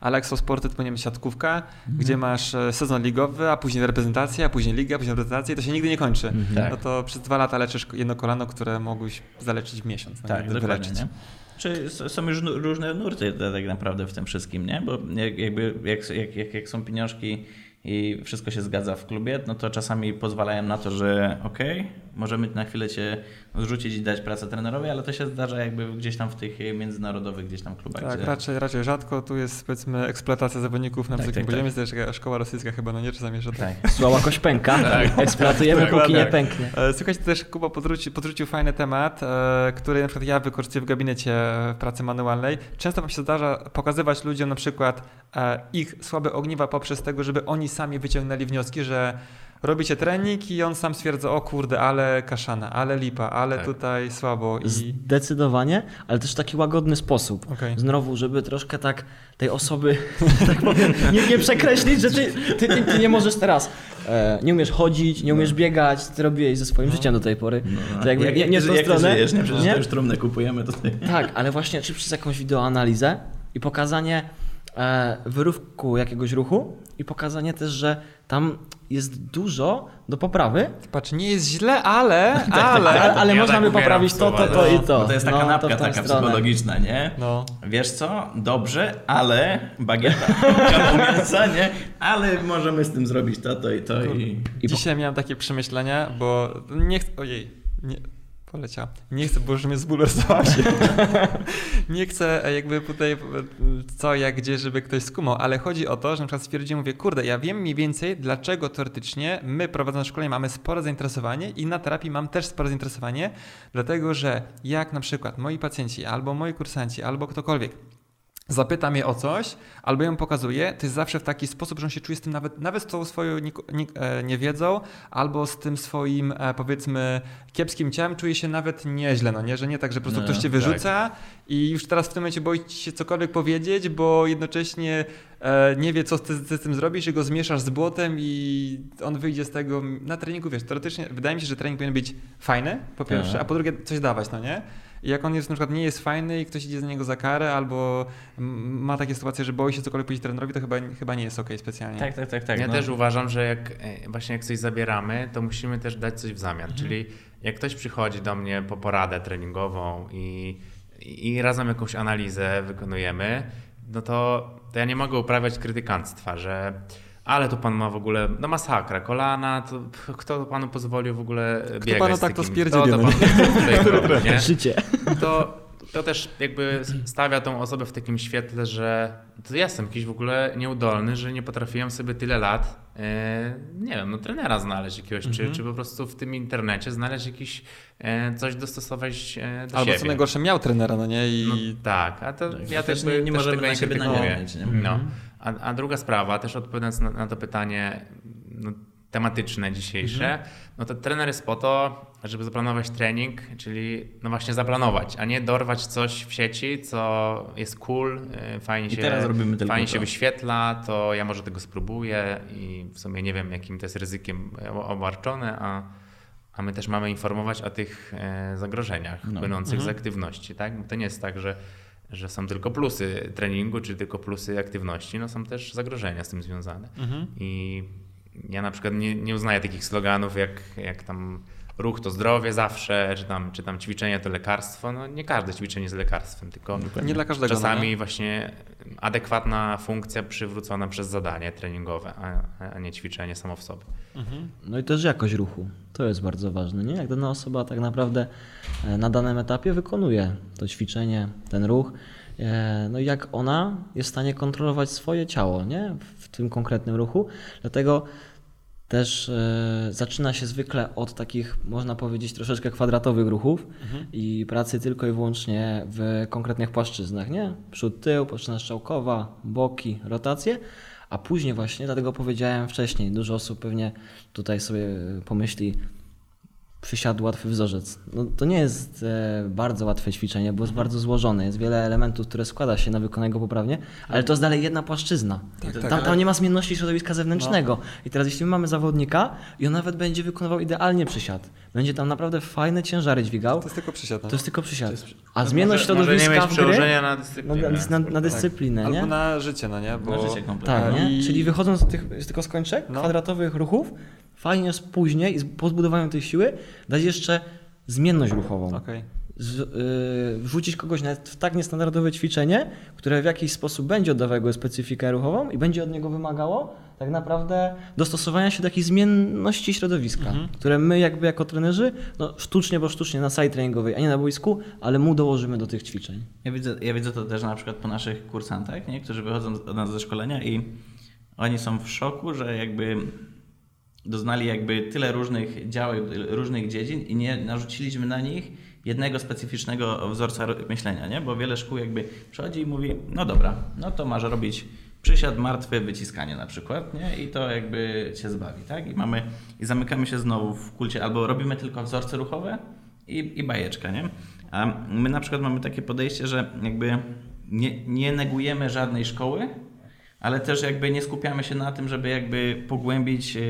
ale jak są sporty, to powinien być siatkówka, Mhm. gdzie masz e, sezon ligowy, a później reprezentacja, a później liga, a później reprezentacja i to się nigdy nie kończy. Tak. No to przez dwa lata leczysz jedno kolano, które mogłeś zaleczyć w miesiąc. no Tak, nie? dokładnie. Czy są już różne nurty tak naprawdę w tym wszystkim, nie? Bo jak, jakby jak, jak, jak, jak są pieniążki i wszystko się zgadza w klubie, no to czasami pozwalają na to, że okej, możemy na chwilę cię zrzucić i dać pracę trenerowi, ale to się zdarza jakby gdzieś tam w tych międzynarodowych gdzieś tam klubach. Tak, gdzie... raczej, raczej rzadko. Tu jest powiedzmy eksploatacja zawodników na Tak, wysokim tak, poziomie. Tak. Też szkoła rosyjska chyba, no nie, czasami że tak. Tak. Słaba kość pęka, eksploatujemy póki Dokładnie. nie pęknie. E, Słuchajcie, też Kuba podrzucił, podrzucił fajny temat, e, który na przykład ja wykorzystuję w gabinecie w pracy manualnej. Często wam się zdarza pokazywać ludziom na przykład e, ich słabe ogniwa poprzez tego, żeby oni sami wyciągnęli wnioski, że robicie trening i on sam stwierdza, o kurde, ale kaszana, ale lipa, ale Tak. tutaj słabo i... Zdecydowanie, ale też w taki łagodny sposób. Okej. Znowu, żeby troszkę tak tej osoby, tak powiem, nie, nie przekreślić, że ty, ty, ty, ty nie możesz teraz, e, nie umiesz chodzić, nie umiesz biegać, co ty robiłeś ze swoim życiem do tej pory. To jakby jak, nie, nie w tą jak ty stronę. żyjesz, nie? Przecież nie? to już trumnę kupujemy tutaj. Tak, ale właśnie czy przez jakąś wideoanalizę i pokazanie e, wyrywku jakiegoś ruchu i pokazanie też, że tam jest dużo do poprawy, Patrz, nie jest źle, ale, tak, ale... ale, ale Ja można tak by ubieram poprawić to, to, to no. i to. Bo to jest taka No, napka taka stronę. psychologiczna, nie? No. Wiesz co? Dobrze, ale bagieta, mięsa, nie? Ale możemy z tym zrobić to, to i to i... I po- Dzisiaj miałem takie przemyślenia, bo nie chcę. Ojej, nie, poleciał. Nie chcę, bo już mnie zbulwersowacie. nie chcę e, jakby tutaj e, co, jak, gdzie, żeby ktoś skumał, ale chodzi o to, że na przykład stwierdziłem, mówię, kurde, ja wiem mniej więcej, dlaczego teoretycznie my prowadząc szkolenie mamy spore zainteresowanie i na terapii mam też spore zainteresowanie, dlatego że jak na przykład moi pacjenci, albo moi kursanci, albo ktokolwiek zapyta mnie o coś, albo ją pokazuje, to jest zawsze w taki sposób, że on się czuje z tym nawet, nawet z tą swoją nie, nie, e, niewiedzą, albo z tym swoim, e, powiedzmy, kiepskim ciałem, czuje się nawet nieźle, no nie? Że nie tak, że po prostu No, ktoś cię tak. wyrzuca i już teraz w tym momencie boi się cokolwiek powiedzieć, bo jednocześnie e, nie wie, co ty, ty z tym zrobisz i go zmieszasz z błotem i on wyjdzie z tego na treningu, wiesz, teoretycznie wydaje mi się, że trening powinien być fajny, po pierwsze, Tak. a po drugie coś dawać, no nie? I jak on jest na przykład nie jest fajny i ktoś idzie za niego za karę, albo ma takie sytuacje, że boi się cokolwiek powiedzieć trenerowi, to chyba, chyba nie jest okej specjalnie. Tak, tak, tak. tak ja no. też uważam, że jak e, właśnie jak coś zabieramy, to musimy też dać coś w zamian. Czyli jak ktoś przychodzi do mnie po poradę treningową i, i razem jakąś analizę wykonujemy, no to, to ja nie mogę uprawiać krytykanstwa, że ale tu pan ma w ogóle, no masakra, kolana, to kto panu pozwolił w ogóle biegać panu z tak to spierdzielił, Kto no to? Życie. to, to też jakby stawia tą osobę w takim świetle, że to ja jestem jakiś w ogóle nieudolny, że nie potrafiłem sobie tyle lat, e, nie wiem, no trenera znaleźć jakiegoś, czy, czy po prostu w tym internecie znaleźć jakiś e, coś dostosować e, do Albo siebie. co najgorsze miał trenera, no nie? I No, tak, a to ja też też nie- nie, też możemy tego na nie siebie krytykuję. naganiać, nie? A, a druga sprawa, też odpowiadając na, na to pytanie no, tematyczne dzisiejsze, no to trener jest po to, żeby zaplanować trening, czyli no właśnie zaplanować, a nie dorwać coś w sieci, co jest cool, y, fajnie I się, fajnie to. się wyświetla, to ja może tego spróbuję i w sumie nie wiem, jakim to jest ryzykiem obarczone, a, a my też mamy informować o tych e, zagrożeniach No. płynących z aktywności, tak? Bo to nie jest tak, że że są tylko plusy treningu, czy tylko plusy aktywności, no są też zagrożenia z tym związane. Mhm. I ja na przykład nie, nie uznaję takich sloganów jak, jak tam ruch to zdrowie zawsze, czy tam, czy tam ćwiczenie to lekarstwo. No nie każde ćwiczenie jest lekarstwem, tylko Nie dla każdego. no czasami nie? właśnie adekwatna funkcja przywrócona przez zadanie treningowe, a, a nie ćwiczenie samo w sobie. Mhm. No i też jakość ruchu. To jest bardzo ważne, nie? Jak dana osoba tak naprawdę e, na danym etapie wykonuje to ćwiczenie, ten ruch, e, no i jak ona jest w stanie kontrolować swoje ciało, nie? W tym konkretnym ruchu. Dlatego też e, zaczyna się zwykle od takich, można powiedzieć, troszeczkę kwadratowych ruchów i pracy tylko i wyłącznie w konkretnych płaszczyznach, nie? Przód, tył, płaszczyzna strzałkowa, boki, rotacje, a później właśnie, dlatego powiedziałem wcześniej, dużo osób pewnie tutaj sobie pomyśli, przysiadł łatwy wzorzec. No, to nie jest e, bardzo łatwe ćwiczenie, bo jest bardzo złożone. Jest wiele elementów, które składa się na wykonanie go poprawnie, ale to jest dalej jedna płaszczyzna. Tak, tak, tam, ale- tam nie ma zmienności środowiska zewnętrznego. I teraz jeśli my mamy zawodnika i on nawet będzie wykonywał idealnie przysiad, będzie tam naprawdę fajne ciężary dźwigał, To jest tylko przysiad. no. to jest tylko przysiad. A zmienność może, może nie środowiska mieć przełożenia na dyscyplinę. na, na, na dyscyplinę, nie? Albo na życie, no nie? Bo... Na życie kompletnie. Tak, nie? I- Czyli wychodząc z, tych, z tego skończek, No. kwadratowych ruchów, fajnie jest później, po zbudowaniu tej siły, dać jeszcze zmienność ruchową. Okej. Z, yy, wrzucić kogoś nawet w tak niestandardowe ćwiczenie, które w jakiś sposób będzie oddawało jego specyfikę ruchową i będzie od niego wymagało tak naprawdę dostosowania się do jakiejś zmienności środowiska, Mhm. które my jakby jako trenerzy, no sztucznie, bo sztucznie na sali treningowej, a nie na boisku, ale mu dołożymy do tych ćwiczeń. Ja widzę, ja widzę to też na przykład po naszych kursantach, nie? którzy wychodzą od nas ze szkolenia i oni są w szoku, że jakby doznali jakby tyle różnych działek, różnych dziedzin i nie narzuciliśmy na nich jednego specyficznego wzorca myślenia, nie? Bo wiele szkół jakby przychodzi i mówi, no dobra, no to masz robić przysiad, martwy, wyciskanie na przykład, nie? I to jakby cię zbawi, tak? I mamy, i zamykamy się znowu w kulcie, albo robimy tylko wzorce ruchowe i, i bajeczka, nie? A my na przykład mamy takie podejście, że jakby nie, nie negujemy żadnej szkoły, ale też jakby nie skupiamy się na tym, żeby jakby pogłębić yy,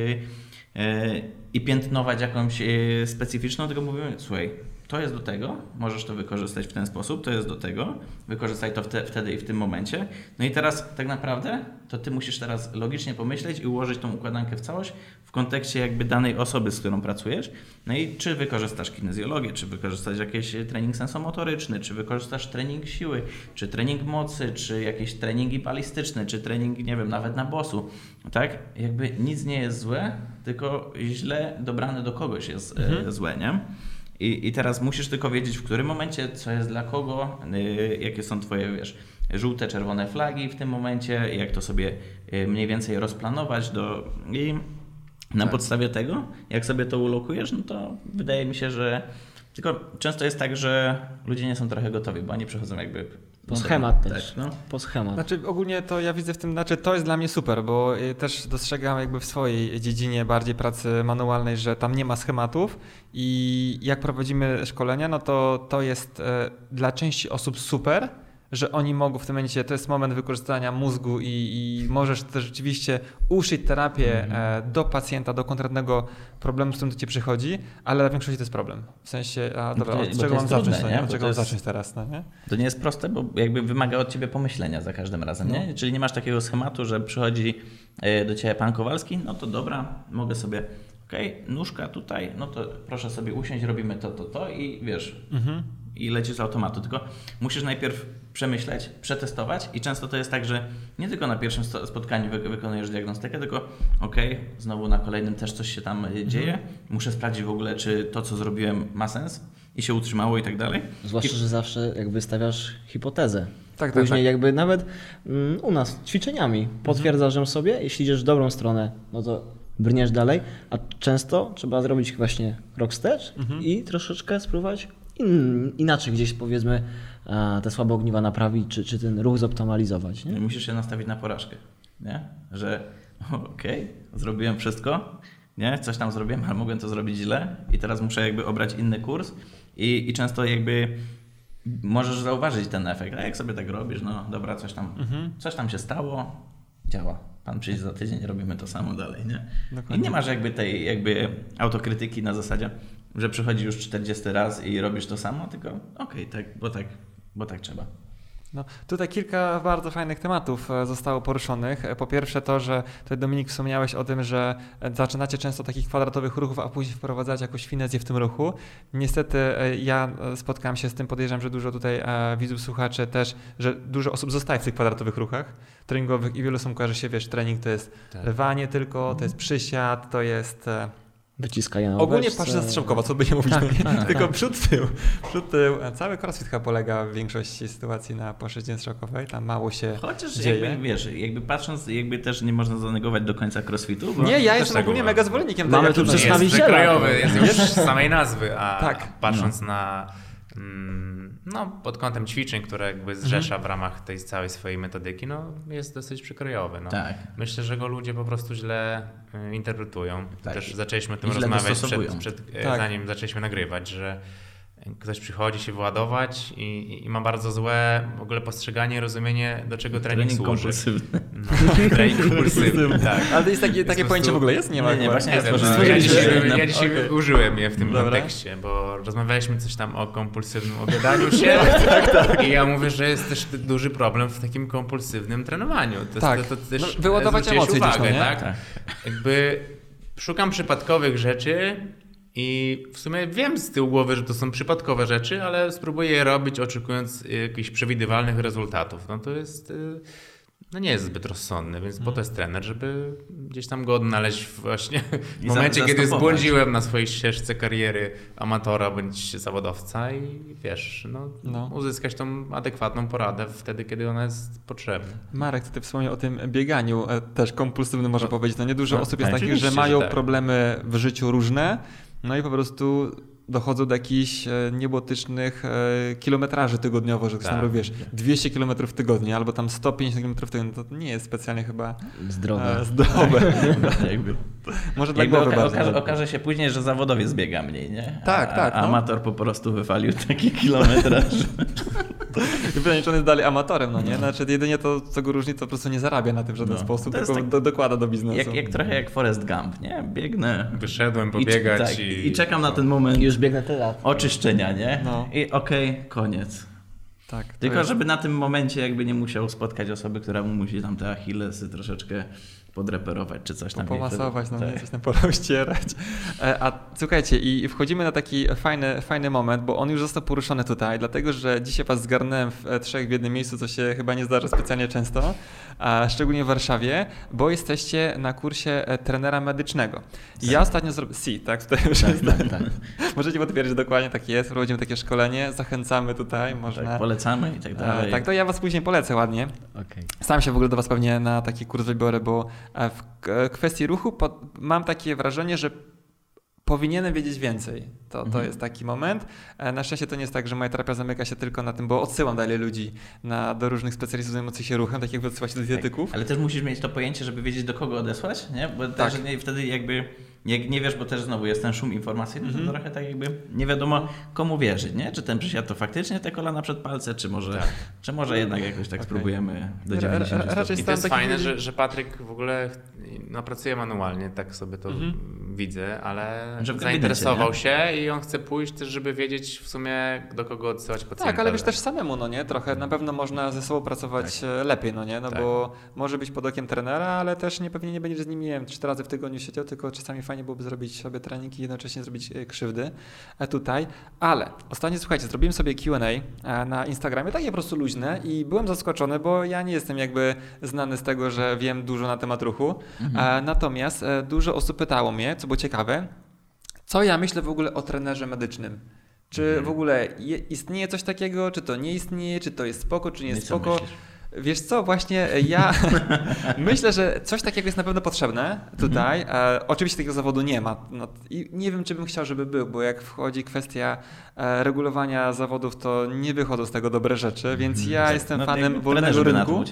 yy, i piętnować jakąś yy, specyficzną, tylko mówimy, słuchaj, to jest do tego, możesz to wykorzystać w ten sposób, to jest do tego, wykorzystaj to wte, wtedy i w tym momencie. No i teraz tak naprawdę to ty musisz teraz logicznie pomyśleć i ułożyć tą układankę w całość w kontekście jakby danej osoby, z którą pracujesz. No i czy wykorzystasz kinezjologię, czy wykorzystasz jakiś trening sensomotoryczny, czy wykorzystasz trening siły, czy trening mocy, czy jakieś treningi balistyczne, czy trening, nie wiem, nawet na bosu. Tak? Jakby nic nie jest złe, tylko źle dobrane do kogoś jest e, złe, nie? I, I teraz musisz tylko wiedzieć, w którym momencie, co jest dla kogo, yy, jakie są twoje, wiesz, żółte, czerwone flagi w tym momencie, jak to sobie yy, mniej więcej rozplanować do... I na Tak. podstawie tego, jak sobie to ulokujesz, no to wydaje mi się, że... Tylko często jest tak, że ludzie nie są trochę gotowi, bo oni przychodzą jakby... Po schemat też. Tak, no. Po schemat. Znaczy ogólnie to ja widzę w tym, znaczy to jest dla mnie super, bo y, też dostrzegam jakby w swojej dziedzinie bardziej pracy manualnej, że tam nie ma schematów i jak prowadzimy szkolenia, no to to jest e, dla części osób super, że oni mogą w tym momencie, to jest moment wykorzystania mózgu i, i możesz też rzeczywiście uszyć terapię e, do pacjenta, do konkretnego problemu, z którym do ciebie przychodzi, ale dla większości to jest problem. W sensie, a dobra, to- od czego mam jest zacząć, trudne, no nie? Od czego jest- zacząć teraz, no nie? To nie jest proste, bo jakby wymaga od ciebie pomyślenia za każdym razem, No. nie? Czyli nie masz takiego schematu, że przychodzi e, do ciebie pan Kowalski, no to dobra, mogę sobie, okej, nóżka tutaj, no to proszę sobie usiąść, robimy to, to, to i wiesz, Mhm. i lecisz z automatu, tylko musisz najpierw przemyśleć, przetestować i często to jest tak, że nie tylko na pierwszym spotkaniu wy wykonujesz diagnostykę, tylko okej, znowu na kolejnym też coś się tam y, dzieje, muszę sprawdzić w ogóle, czy to, co zrobiłem ma sens i się utrzymało i tak dalej. Zwłaszcza, że zawsze jakby stawiasz hipotezę. Tak, tak, Później tak. jakby nawet mm, u nas ćwiczeniami potwierdzasz ją sobie, jeśli idziesz w dobrą stronę, no to brniesz dalej, a często trzeba zrobić właśnie krok wstecz Mhm. i troszeczkę spróbować in, inaczej gdzieś powiedzmy e, te słabe ogniwa naprawić, czy, czy ten ruch zoptymalizować. Nie? Musisz się nastawić na porażkę, nie? Że okej, zrobiłem wszystko, nie? Coś tam zrobiłem, ale mogłem to zrobić źle i teraz muszę jakby obrać inny kurs i, i często jakby możesz zauważyć ten efekt. A jak sobie tak robisz, no dobra, coś tam, coś tam się stało, działa. Pan przyjdzie za tydzień, robimy to samo dalej, nie? Dokładnie. I nie masz jakby tej jakby autokrytyki na zasadzie, że przychodzi już 40 raz i robisz to samo, tylko okej, tak, bo tak, bo tak trzeba. No, tutaj kilka bardzo fajnych tematów e, zostało poruszonych. E, Po pierwsze to, że tutaj Dominik wspomniałeś o tym, że e, zaczynacie często takich kwadratowych ruchów, a później wprowadzacie jakąś finezję w tym ruchu. Niestety ja spotkałem się z tym, podejrzewam, że dużo tutaj widzów, słuchaczy też, że dużo osób zostaje w tych kwadratowych ruchach treningowych i wielu osób kojarzy się, wiesz, trening to jest Tak. tylko, to jest przysiad, to jest... Wyciskanie na Ogólnie patrzę zastrzałkowo, co by nie mówić, Tak, no nie? tak, tylko tak. przód, tył, przód, tył. Cały crossfit chyba polega w większości sytuacji na płaszczyźnie strzałkowej, tam mało się Chociaż dzieje. jakby, wiesz, jakby patrząc, jakby też nie można zanegować do końca crossfitu, bo Nie, ja też jestem tak ogólnie mega zwolennikiem Mamy tego. tu jak to Jest przedstawiciela. przekrojowy, jest już z samej nazwy, a Tak. patrząc na mm, no, pod kątem ćwiczeń, które jakby zrzesza w ramach tej całej swojej metodyki, no jest dosyć przekrojowy. No. Tak. Myślę, że go ludzie po prostu źle y, interpretują. Tak. Też zaczęliśmy o tym rozmawiać przed, przed, e, Tak. zanim zaczęliśmy nagrywać, że ktoś przychodzi się wyładować i, i ma bardzo złe w ogóle postrzeganie, rozumienie, do czego trening, służy. kompulsywny. No, trening kompulsywny, tak. Ale to jest takie, takie po pojęcie w ogóle jest? Nie ma Nie, nie, właśnie Nie jest wiem, to, no, ja dzisiaj, ja dzisiaj okej. użyłem je w tym Dobra. kontekście, bo rozmawialiśmy coś tam o kompulsywnym obiadaniu się i ja mówię, że jest też duży problem w takim kompulsywnym trenowaniu. To, Tak. to, to też No, wyładować emocje gdzieś, uwagę, no nie? tak? Tak. Jakby szukam przypadkowych rzeczy i w sumie wiem z tyłu głowy, że to są przypadkowe rzeczy, ale spróbuję je robić oczekując jakichś przewidywalnych rezultatów. No to jest... y, no nie jest zbyt rozsądny, więc po to jest trener, żeby gdzieś tam go odnaleźć właśnie w I momencie, kiedy zbłądziłem na swojej ścieżce kariery amatora bądź zawodowca i wiesz, no, No. uzyskać tą adekwatną poradę wtedy, kiedy ona jest potrzebna. Marek, ty wspomniał o tym bieganiu, e, też kompulsywnym może powiedzieć. No niedużo no, osób jest takich, oczywiście, że że mają tak. problemy w życiu różne, no i po prostu dochodzą do jakichś e, niebotycznych e, kilometraży tygodniowo, że ktoś tam Tak. robi, wiesz, 200 km w tygodniu albo tam 150 km w tygodniu, to nie jest specjalnie chyba Zdrowe. e, zdrowe. jakby. Może dla głowy oka- okaże, okaże się później, że zawodowiec biega mniej, nie? Tak, a, tak, A no. amator po prostu wyfalił taki kilometraż. On jest dalej amatorem, no nie? Znaczy jedynie to, co go różni, to po prostu nie zarabia na tym w żaden No. sposób, tylko tak- do, dokłada do biznesu. jak, jak trochę jak Forrest Gump, nie? Biegnę. Wyszedłem I, pobiegać tak, i... I czekam na ten moment I już biegnę tyle lat. oczyszczenia, nie? No. I okej, koniec. Tak, Tylko jest- żeby na tym momencie jakby nie musiał spotkać osoby, która mu musi tam te achillesy troszeczkę podreperować czy coś tam. Pomasować, no Tak. nie, coś tam porozcierać. E, A słuchajcie, i wchodzimy na taki fajny, fajny moment, bo on już został poruszony tutaj, dlatego że dzisiaj was zgarnąłem w e, trzech w jednym miejscu, co się chyba nie zdarza specjalnie często, a szczególnie w Warszawie, bo jesteście na kursie e, trenera medycznego. I ja ostatnio zrobiłem... Si, tak? Tutaj już jest. Tak, tak. Możecie potwierdzić, dokładnie tak jest. Prowadzimy takie szkolenie, zachęcamy tutaj, można... Tak, polecamy i tak dalej. Tak, to ja was później polecę ładnie. Okej. Sam się w ogóle do Was pewnie na taki kurs wybiorę, bo w k- kwestii ruchu mam takie wrażenie, że powinienem wiedzieć więcej. To, to Mhm. jest taki moment. E, Na szczęście to nie jest tak, że moja terapia zamyka się tylko na tym, bo odsyłam dalej ludzi na, do różnych specjalistów zajmujących się ruchem, tak jak wy odsyłacie do dietetyków. Ale też musisz mieć to pojęcie, żeby wiedzieć do kogo odesłać, nie? Bo Tak. też nie, wtedy jakby jak nie wiesz, bo też znowu jest ten szum informacyjny, Mhm. to trochę tak jakby nie wiadomo komu wierzyć, nie? Czy ten przysiad to faktycznie te kolana przed palce, czy może, czy może jednak jakoś tak Okej. spróbujemy do Ra- ra- 90 raczej stopni. I to jest takich fajne, że, że Patryk w ogóle no, pracuje manualnie, tak sobie to Mhm. Widzę, ale Że w gabinecie, zainteresował się i on chce pójść też, żeby wiedzieć w sumie do kogo odsyłać pacjenta. Tak, ale wiesz że- też samemu, no nie? Trochę na pewno można ze sobą pracować e, lepiej, no nie? No Tak. bo może być pod okiem trenera, ale też nie pewnie nie będziesz z nim, nie wiem, cztery razy w tygodniu siedział, tylko czasami fajnie byłoby zrobić sobie trening i jednocześnie zrobić e, krzywdy e, tutaj. Ale ostatnio, słuchajcie, zrobiłem sobie Q&A na Instagramie, takie po prostu luźne i byłem zaskoczony, bo ja nie jestem jakby znany z tego, że wiem dużo na temat ruchu. E, Natomiast dużo osób pytało mnie, co było ciekawe, co ja myślę w ogóle o trenerze medycznym. Czy Mhm. w ogóle je, istnieje coś takiego, czy to nie istnieje, czy to jest spoko, czy nie jest spoko? myślisz? Wiesz co, właśnie e, ja myślę, że coś takiego jest na pewno potrzebne tutaj. Mhm. Oczywiście takiego zawodu nie ma. No, I nie wiem, czy bym chciał, żeby był, bo jak wchodzi kwestia e, regulowania zawodów, to nie wychodzą z tego dobre rzeczy, więc ja Tak, jestem no, fanem wolnego rynku.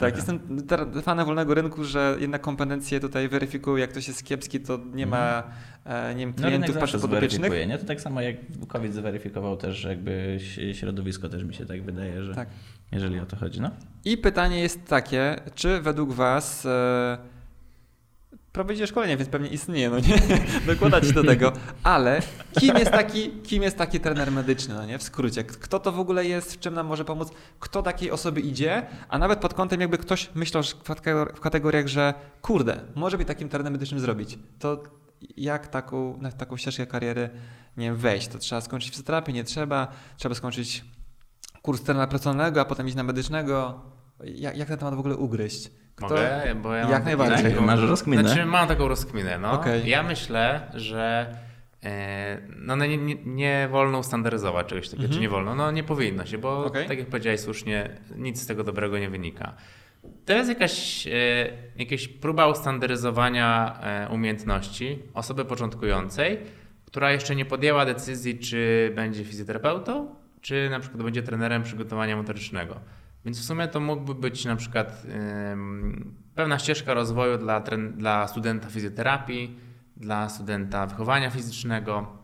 Tak, jestem fanem wolnego rynku, że jednak kompetencje tutaj weryfikują, jak ktoś jest kiepski, to nie ma e, nie wiem, No klientów zawsze patrzę podopiecznych. nie? To tak samo jak COVID zweryfikował też, że jakby środowisko też mi się tak wydaje, że Tak. Jeżeli o to chodzi, no. I pytanie jest takie, czy według Was e, prowadzicie szkolenie, więc pewnie istnieje, no nie? Dokładać do tego, ale kim jest taki, kim jest taki trener medyczny, no nie? W skrócie, kto to w ogóle jest, w czym nam może pomóc, kto takiej osoby idzie, a nawet pod kątem jakby ktoś myślał w kategor- w kategoriach, że kurde, może by takim trenerem medycznym zrobić, to jak taką, na taką ścieżkę kariery, nie wejść? To trzeba skończyć fizjoterapię, nie trzeba, trzeba skończyć kurs trenera personalnego, a potem iść na medycznego. Jak, jak ten temat w ogóle ugryźć? Kto- Mogę? Bo ja Jak mam najbardziej. taką- Masz rozkminę? Znaczy, mam taką rozkminę. No. Okej. Ja myślę, że e, no, nie, nie, nie wolno ustandaryzować czegoś takiego, Mhm. czy nie wolno? No nie powinno się, bo Okej. tak jak powiedziałeś słusznie, nic z tego dobrego nie wynika. To jest jakaś, e, jakaś próba ustandaryzowania e, umiejętności osoby początkującej, która jeszcze nie podjęła decyzji, czy będzie fizjoterapeutą, czy na przykład będzie trenerem przygotowania motorycznego. Więc w sumie to mógłby być na przykład pewna ścieżka rozwoju dla, dla studenta fizjoterapii, dla studenta wychowania fizycznego,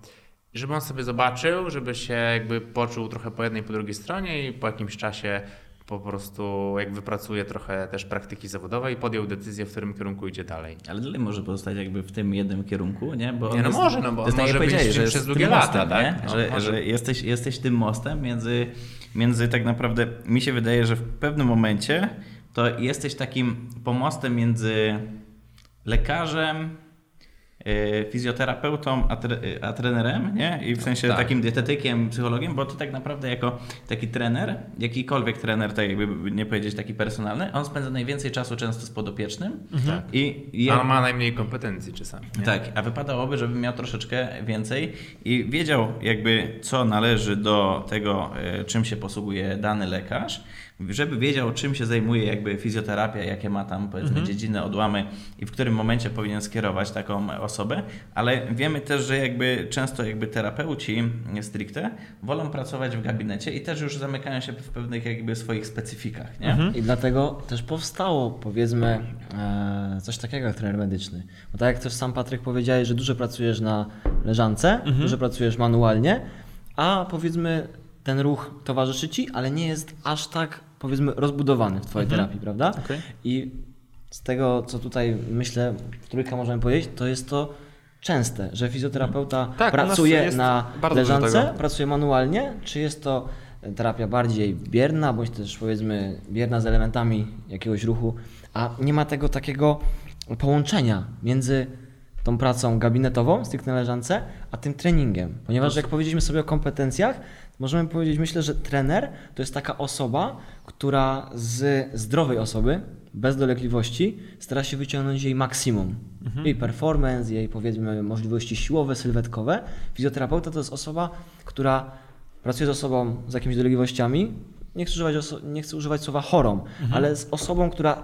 żeby on sobie zobaczył, żeby się jakby poczuł trochę po jednej, po drugiej stronie i po jakimś czasie po prostu jak wypracuje trochę też praktyki zawodowej i podjął decyzję, w którym kierunku idzie dalej. Ale dalej może pozostać jakby w tym jednym kierunku, nie? Bo Nie, no jest- może, no bo tak może być że przez długie lata, mostem, tak? No, że, że jesteś, jesteś tym mostem między, między tak naprawdę, mi się wydaje, że w pewnym momencie to jesteś takim pomostem między lekarzem, fizjoterapeutą, a, tre, a trenerem, nie? I w sensie Tak. takim dietetykiem, psychologiem, bo ty tak naprawdę jako taki trener, jakikolwiek trener, tak jakby nie powiedzieć taki personalny, on spędza najwięcej czasu często z podopiecznym Tak. i ja, on ma najmniej kompetencji czasami. nie? tak, a wypadałoby, żeby miał troszeczkę więcej i wiedział jakby co należy do tego, e, czym się posługuje dany lekarz, żeby wiedział czym się zajmuje jakby fizjoterapia, jakie ma tam powiedzmy dziedziny, odłamy i w którym momencie powinien skierować taką osobę, ale wiemy też, że jakby często jakby terapeuci stricte wolą pracować w gabinecie i też już zamykają się w pewnych jakby swoich specyfikach, nie? I dlatego też powstało, powiedzmy, e, coś takiego jak trener medyczny. Bo tak jak też sam Patryk powiedziałeś, że dużo pracujesz na leżance, dużo pracujesz manualnie, a powiedzmy ten ruch towarzyszy ci, ale nie jest aż tak, powiedzmy, rozbudowany w twojej terapii, prawda? Okej. I z tego, co tutaj myślę, w trójkę możemy powiedzieć, to jest to częste, że fizjoterapeuta Tak, u nas pracuje na leżance, pracuje manualnie, czy jest to terapia bardziej bierna, bądź też powiedzmy bierna z elementami jakiegoś ruchu, a nie ma tego takiego połączenia między tą pracą gabinetową, stricte na leżance, a tym treningiem. Ponieważ jak powiedzieliśmy sobie o kompetencjach, możemy powiedzieć, myślę, że trener to jest taka osoba, która z zdrowej osoby, bez dolegliwości, stara się wyciągnąć jej maksimum. Jej performance, jej powiedzmy możliwości siłowe, sylwetkowe. Fizjoterapeuta to jest osoba, która pracuje z osobą z jakimiś dolegliwościami, nie chcę używać, nie chcę używać słowa chorą, ale z osobą, która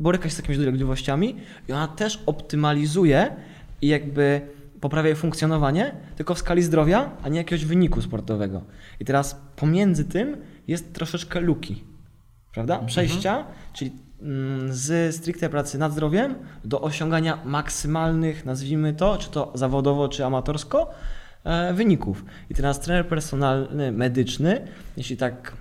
boryka się z jakimiś dolegliwościami i ona też optymalizuje i jakby poprawia jej funkcjonowanie, tylko w skali zdrowia, a nie jakiegoś wyniku sportowego. I teraz pomiędzy tym jest troszeczkę luki, prawda? Przejścia, czyli mm, z stricte pracy nad zdrowiem do osiągania maksymalnych, nazwijmy to, czy to zawodowo, czy amatorsko, e, wyników. I teraz trener personalny, medyczny, jeśli tak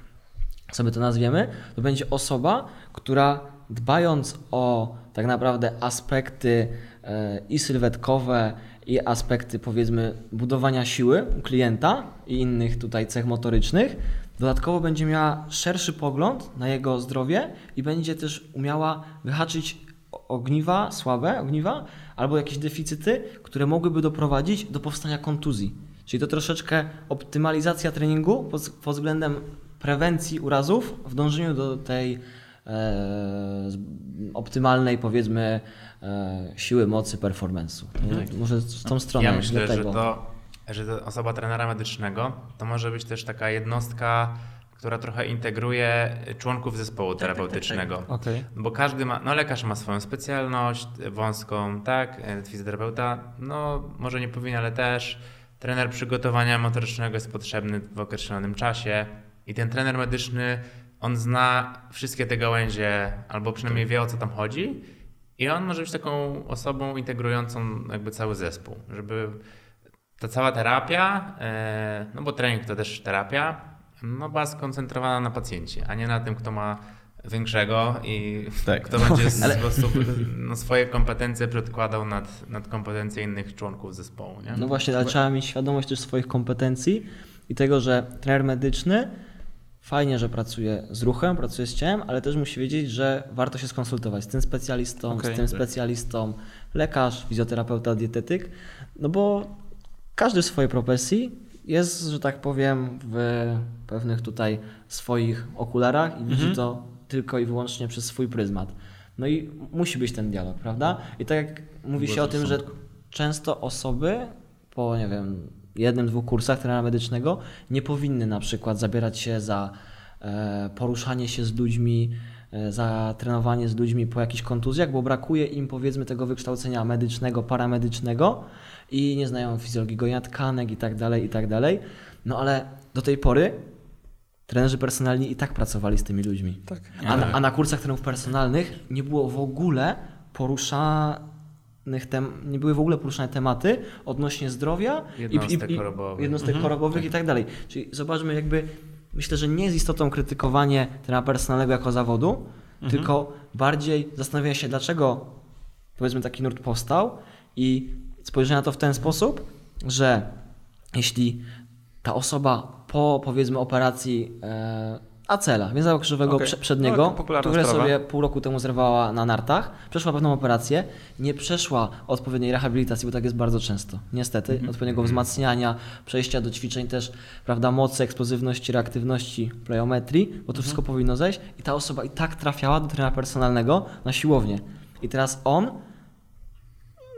sobie to nazwiemy, to będzie osoba, która dbając o tak naprawdę aspekty e, i sylwetkowe, i aspekty powiedzmy budowania siły u klienta i innych tutaj cech motorycznych, dodatkowo będzie miała szerszy pogląd na jego zdrowie i będzie też umiała wyhaczyć ogniwa, słabe ogniwa, albo jakieś deficyty, które mogłyby doprowadzić do powstania kontuzji. Czyli to troszeczkę optymalizacja treningu pod, pod względem prewencji urazów w dążeniu do tej e, optymalnej, powiedzmy, siły, mocy, performance'u. Nie? Może w tą stronę. Ja myślę, że to, że to osoba trenera medycznego to może być też taka jednostka, która trochę integruje członków zespołu terapeutycznego. Okej. Bo każdy ma, no lekarz ma swoją specjalność wąską, tak, e, fizjoterapeuta, no może nie powinien, ale też trener przygotowania motorycznego jest potrzebny w określonym czasie i ten trener medyczny, on zna wszystkie te gałęzie, albo przynajmniej wie o co tam chodzi i on może być taką osobą integrującą jakby cały zespół, żeby ta cała terapia, e, no bo trening to też terapia, no była skoncentrowana na pacjencie, a nie na tym, kto ma większego i Tak. kto będzie z, po prostu no, swoje kompetencje przedkładał nad, nad kompetencje innych członków zespołu. Nie? No właśnie, ale trzeba mieć świadomość też swoich kompetencji i tego, że trener medyczny fajnie, że pracuje z ruchem, pracuje z ciałem, ale też musi wiedzieć, że warto się skonsultować z tym specjalistą, Okej. z tym specjalistą, lekarz, fizjoterapeuta, dietetyk, no bo każdy w swojej profesji jest, że tak powiem, w pewnych tutaj swoich okularach i widzi to tylko i wyłącznie przez swój pryzmat. No i musi być ten dialog, prawda? I tak jak mówi się o tym, że często osoby po, nie wiem, jednym, dwóch kursach trenera medycznego nie powinny na przykład zabierać się za e, poruszanie się z ludźmi, e, za trenowanie z ludźmi po jakichś kontuzjach, bo brakuje im powiedzmy tego wykształcenia medycznego, paramedycznego i nie znają fizjologii gojenia tkanek i tak dalej, i tak dalej. No ale do tej pory trenerzy personalni i tak pracowali z tymi ludźmi. Tak. A, na, a na kursach treningów personalnych nie było w ogóle poruszanych tem, nie były w ogóle poruszane tematy odnośnie zdrowia Jednostek chorobowych. jednostek chorobowych i tak dalej. Czyli zobaczmy jakby myślę, że nie jest istotą krytykowanie trenera personalnego jako zawodu, tylko bardziej zastanawianie się dlaczego powiedzmy taki nurt powstał i spojrzenie na to w ten sposób, że jeśli ta osoba po powiedzmy operacji e, Acela, więzadła krzyżowego prze- przedniego, No, które sprawa. sobie pół roku temu zerwała na nartach, przeszła pewną operację, nie przeszła odpowiedniej rehabilitacji, bo tak jest bardzo często, niestety, Mhm. odpowiedniego wzmacniania, przejścia do ćwiczeń też, prawda, mocy, eksplozywności, reaktywności, pleometrii, bo to Mhm. wszystko powinno zejść i ta osoba i tak trafiała do trenera personalnego na siłownię. I teraz on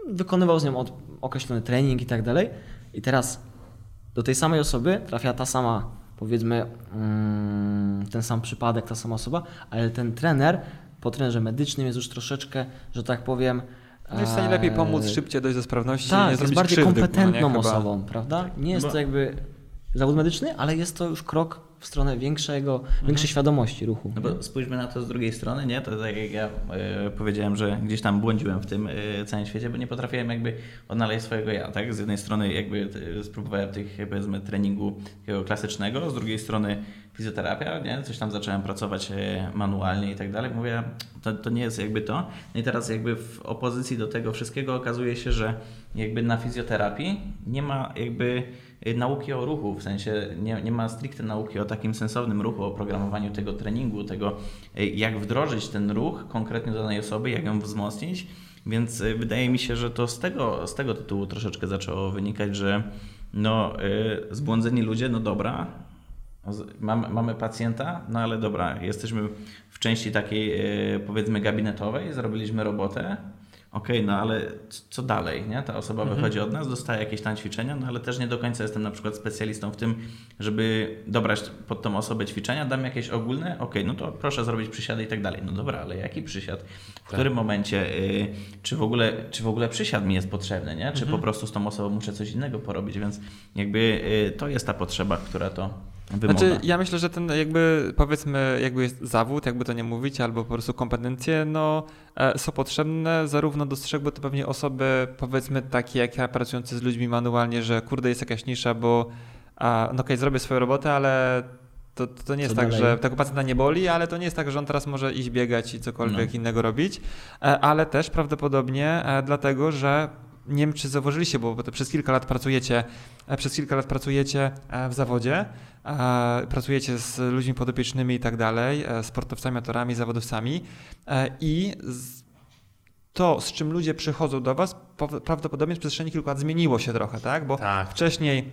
wykonywał z nią określony trening i tak dalej. I teraz do tej samej osoby trafia ta sama, powiedzmy, mm, ten sam przypadek, ta sama osoba, ale ten trener po trenerze medycznym jest już troszeczkę, że tak powiem. No jest w stanie lepiej pomóc, e, szybciej dojść do sprawności, nie Tak, jest zrobić bardziej krzywdy, kompetentną no nie, osobą, prawda? Nie jest Bo- to jakby zawód medyczny, ale jest to już krok w stronę większego, Mhm. większej świadomości ruchu. No bo spójrzmy na to z drugiej strony, nie? To tak jak ja e, powiedziałem, że gdzieś tam błądziłem w tym e, całym świecie, bo nie potrafiłem jakby odnaleźć swojego ja, tak? Z jednej strony jakby e, spróbowałem tych powiedzmy treningu takiego klasycznego, z drugiej strony fizjoterapia, nie? Coś tam zacząłem pracować manualnie i tak dalej. Mówię, to, to nie jest jakby to. No i teraz jakby w opozycji do tego wszystkiego okazuje się, że jakby na fizjoterapii nie ma jakby y, nauki o ruchu, w sensie nie, nie ma stricte nauki o takim sensownym ruchu, o programowaniu tego treningu, tego y, jak wdrożyć ten ruch konkretnie do danej osoby, jak ją wzmocnić. Więc y, wydaje mi się, że to z tego, z tego tytułu troszeczkę zaczęło wynikać, że no, y, zbłądzeni ludzie, no dobra, Mamy, mamy pacjenta, no ale dobra, jesteśmy w części takiej powiedzmy gabinetowej, zrobiliśmy robotę. Okej, no ale co dalej, nie? Ta osoba wychodzi od nas, dostaje jakieś tam ćwiczenia, no ale też nie do końca jestem na przykład specjalistą w tym, żeby dobrać pod tą osobę ćwiczenia, dam jakieś ogólne, okej, no to proszę zrobić przysiady i tak dalej. No dobra, ale jaki przysiad? W którym momencie, y, czy, w ogóle, czy w ogóle przysiad mi jest potrzebny, nie? Czy po prostu z tą osobą muszę coś innego porobić, więc jakby y, to jest ta potrzeba, która to wymaga. Znaczy, ja myślę, że ten jakby powiedzmy, jakby jest zawód, jakby to nie mówić, albo po prostu kompetencje, no e, są potrzebne zarówno dostrzegły to pewnie osoby, powiedzmy takie jak ja, pracujące z ludźmi manualnie, że kurde jest jakaś nisza, bo a, no okej, zrobię swoją robotę, ale to, to nie jest Co tak, dalej? że tego pacjenta nie boli, ale to nie jest tak, że on teraz może iść biegać i cokolwiek No. innego robić, e, ale też prawdopodobnie e, dlatego, że nie wiem, czy zauważyliście, bo przez kilka lat pracujecie, e, przez kilka lat pracujecie e, w zawodzie, e, pracujecie z ludźmi podopiecznymi i tak dalej, sportowcami, amatorami, zawodowcami i to, z czym ludzie przychodzą do Was, po- prawdopodobnie w przestrzeni kilku lat zmieniło się trochę, tak? Bo Tak. wcześniej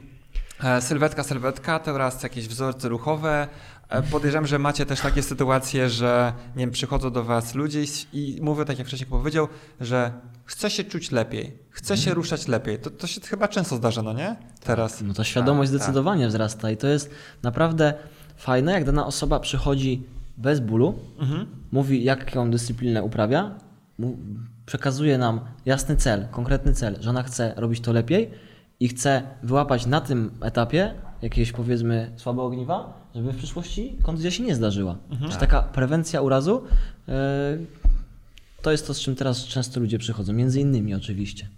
sylwetka, sylwetka, teraz jakieś wzorce ruchowe. Podejrzewam, że macie też takie sytuacje, że nie wiem, przychodzą do Was ludzie i, i mówią, tak jak wcześniej powiedział, że chce się czuć lepiej, chce się ruszać lepiej. To, to się chyba często zdarza, no nie? Teraz. No ta świadomość Tak, tak. zdecydowanie wzrasta i to jest naprawdę fajne, jak dana osoba przychodzi bez bólu, Mhm. mówi jaką dyscyplinę uprawia, przekazuje nam jasny cel, konkretny cel, że ona chce robić to lepiej i chce wyłapać na tym etapie jakieś powiedzmy słabe ogniwa, żeby w przyszłości kontuzja się nie zdarzyła. Mhm. Czyli taka prewencja urazu yy, to jest to, z czym teraz często ludzie przychodzą, między innymi oczywiście.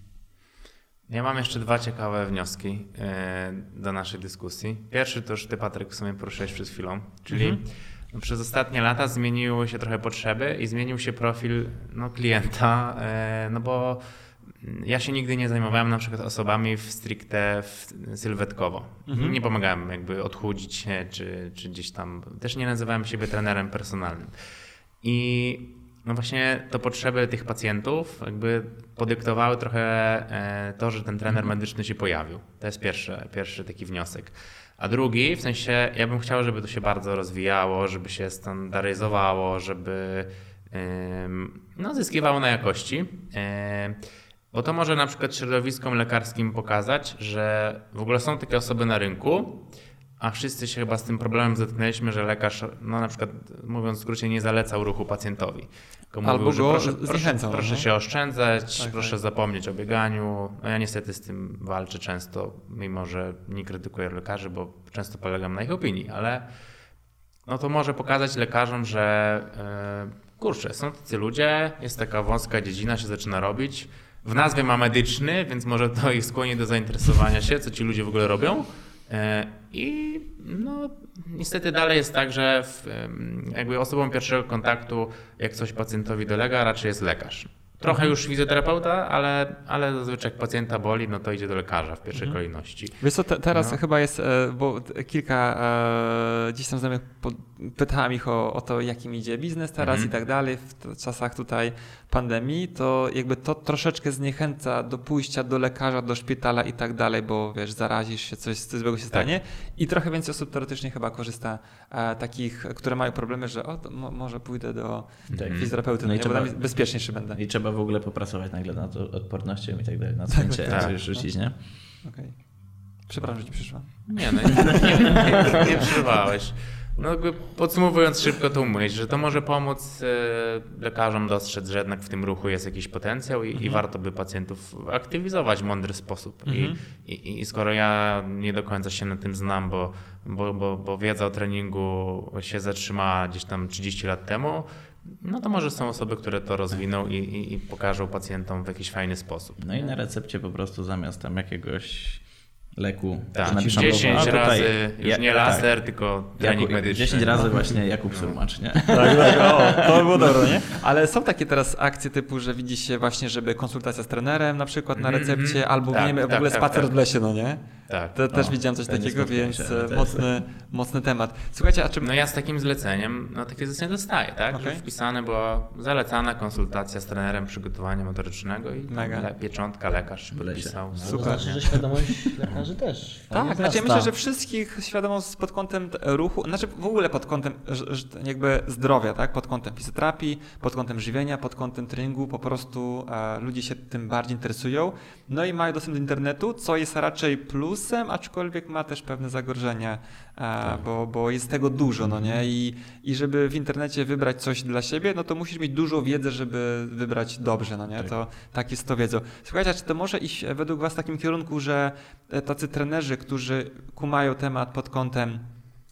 Ja mam jeszcze dwa ciekawe wnioski e, do naszej dyskusji. Pierwszy to już ty, Patryk, w sumie poruszyłeś przed chwilą, czyli no, przez ostatnie lata zmieniły się trochę potrzeby i zmienił się profil no, klienta, e, no bo ja się nigdy nie zajmowałem na przykład osobami w stricte w, sylwetkowo. Nie pomagałem jakby odchudzić się, czy, czy gdzieś tam, też nie nazywałem siebie trenerem personalnym. I no właśnie to potrzeby tych pacjentów jakby podyktowały trochę e, to, że ten trener medyczny się pojawił. To jest pierwszy, pierwszy taki wniosek. A drugi, w sensie ja bym chciał, żeby to się bardzo rozwijało, żeby się standaryzowało, żeby no, zyskiwało na jakości. E, Bo to może na przykład środowiskom lekarskim pokazać, że w ogóle są takie osoby na rynku, a wszyscy się chyba z tym problemem zetknęliśmy, że lekarz, no na przykład mówiąc w skrócie, nie zalecał ruchu pacjentowi. Tylko Albo mówił, go proszę, proszę, zniechęcał, proszę no. się oszczędzać, Tak, proszę tak. zapomnieć o bieganiu. No ja niestety z tym walczę często, mimo że nie krytykuję lekarzy, bo często polegam na ich opinii, ale no to może pokazać lekarzom, że yy, kurczę, są tacy ludzie, jest taka wąska dziedzina, się zaczyna robić. W nazwie ma medyczny, więc może to ich skłoni do zainteresowania się, co ci ludzie w ogóle robią. E, I no, niestety dalej jest tak, że w, jakby osobą pierwszego kontaktu, jak coś pacjentowi dolega, raczej jest lekarz. Trochę już fizjoterapeuta, ale, ale zazwyczaj jak pacjenta boli, no to idzie do lekarza w pierwszej kolejności. Wiesz co, te, teraz No. chyba jest, e, bo kilka e, gdzieś tam znajomych po, pytałem ich o, o to, jakim idzie biznes teraz Mhm. i tak dalej w czasach tutaj pandemii, to jakby to troszeczkę zniechęca do pójścia do lekarza, do szpitala i tak dalej, bo wiesz, zarazisz się, coś, coś złego się stanie i trochę więcej osób teoretycznie chyba korzysta e, takich, które mają problemy, że o, może pójdę do Tak. fizjoterapeuty, No i nie, bo trzeba- tam bezpieczniejszy będę. I trzeba w ogóle popracować nagle nad odpornością i tak dalej, nad chęcią tak. coś rzucić, nie? Okej. Przepraszam, że ci przyszła. Nie, no nie, nie, nie, nie przerwałeś. No jakby podsumowując szybko tą myśl, że to może pomóc e, lekarzom dostrzec, że jednak w tym ruchu jest jakiś potencjał i, i warto by pacjentów aktywizować w mądry sposób. I, i, I skoro ja nie do końca się na tym znam, bo, bo, bo, bo wiedza o treningu się zatrzymała gdzieś tam 30 lat temu, no to może są osoby, które to rozwiną i, i, i pokażą pacjentom w jakiś fajny sposób. No i na recepcie po prostu zamiast tam jakiegoś leku Tak, napiszą 10 a tutaj razy, już ja- nie tak. laser, tylko trening Jakub- medyczny. 10 razy właśnie Jakub Surmacz, nie? Tak, tak, o, to by było dobre, nie? Ale są takie teraz akcje typu, że widzi się właśnie, żeby konsultacja z trenerem na przykład na Mhm, recepcie, mhm. albo Tak, nie wiem, w tak, ogóle tak, spacer tak. w lesie, no nie? Tak. To, też O, widziałem coś to takiego, więc się, e, to mocny, mocny temat. Słuchajcie, a czy... No ja z takim zleceniem, no takie zlecenie dostaję, tak? Że wpisane była zalecana konsultacja z trenerem przygotowania motorycznego i Mega. le, pieczątka lekarz podpisał. To Super. znaczy, że świadomość lekarzy też. Tak, znaczy ja myślę, że wszystkich świadomość pod kątem ruchu, znaczy w ogóle pod kątem jakby zdrowia, tak? Pod kątem fizjoterapii, pod kątem żywienia, pod kątem treningu, po prostu e, ludzie się tym bardziej interesują. No i mają dostęp do internetu, co jest raczej plusem, aczkolwiek ma też pewne zagrożenia, e, bo, bo jest tego dużo, no nie? I, I żeby w internecie wybrać coś dla siebie, no to musisz mieć dużo wiedzy, żeby wybrać dobrze, no nie? To tak jest to wiedzą. Słuchajcie, a czy to może iść według Was w takim kierunku, że e, tacy trenerzy, którzy kumają temat pod kątem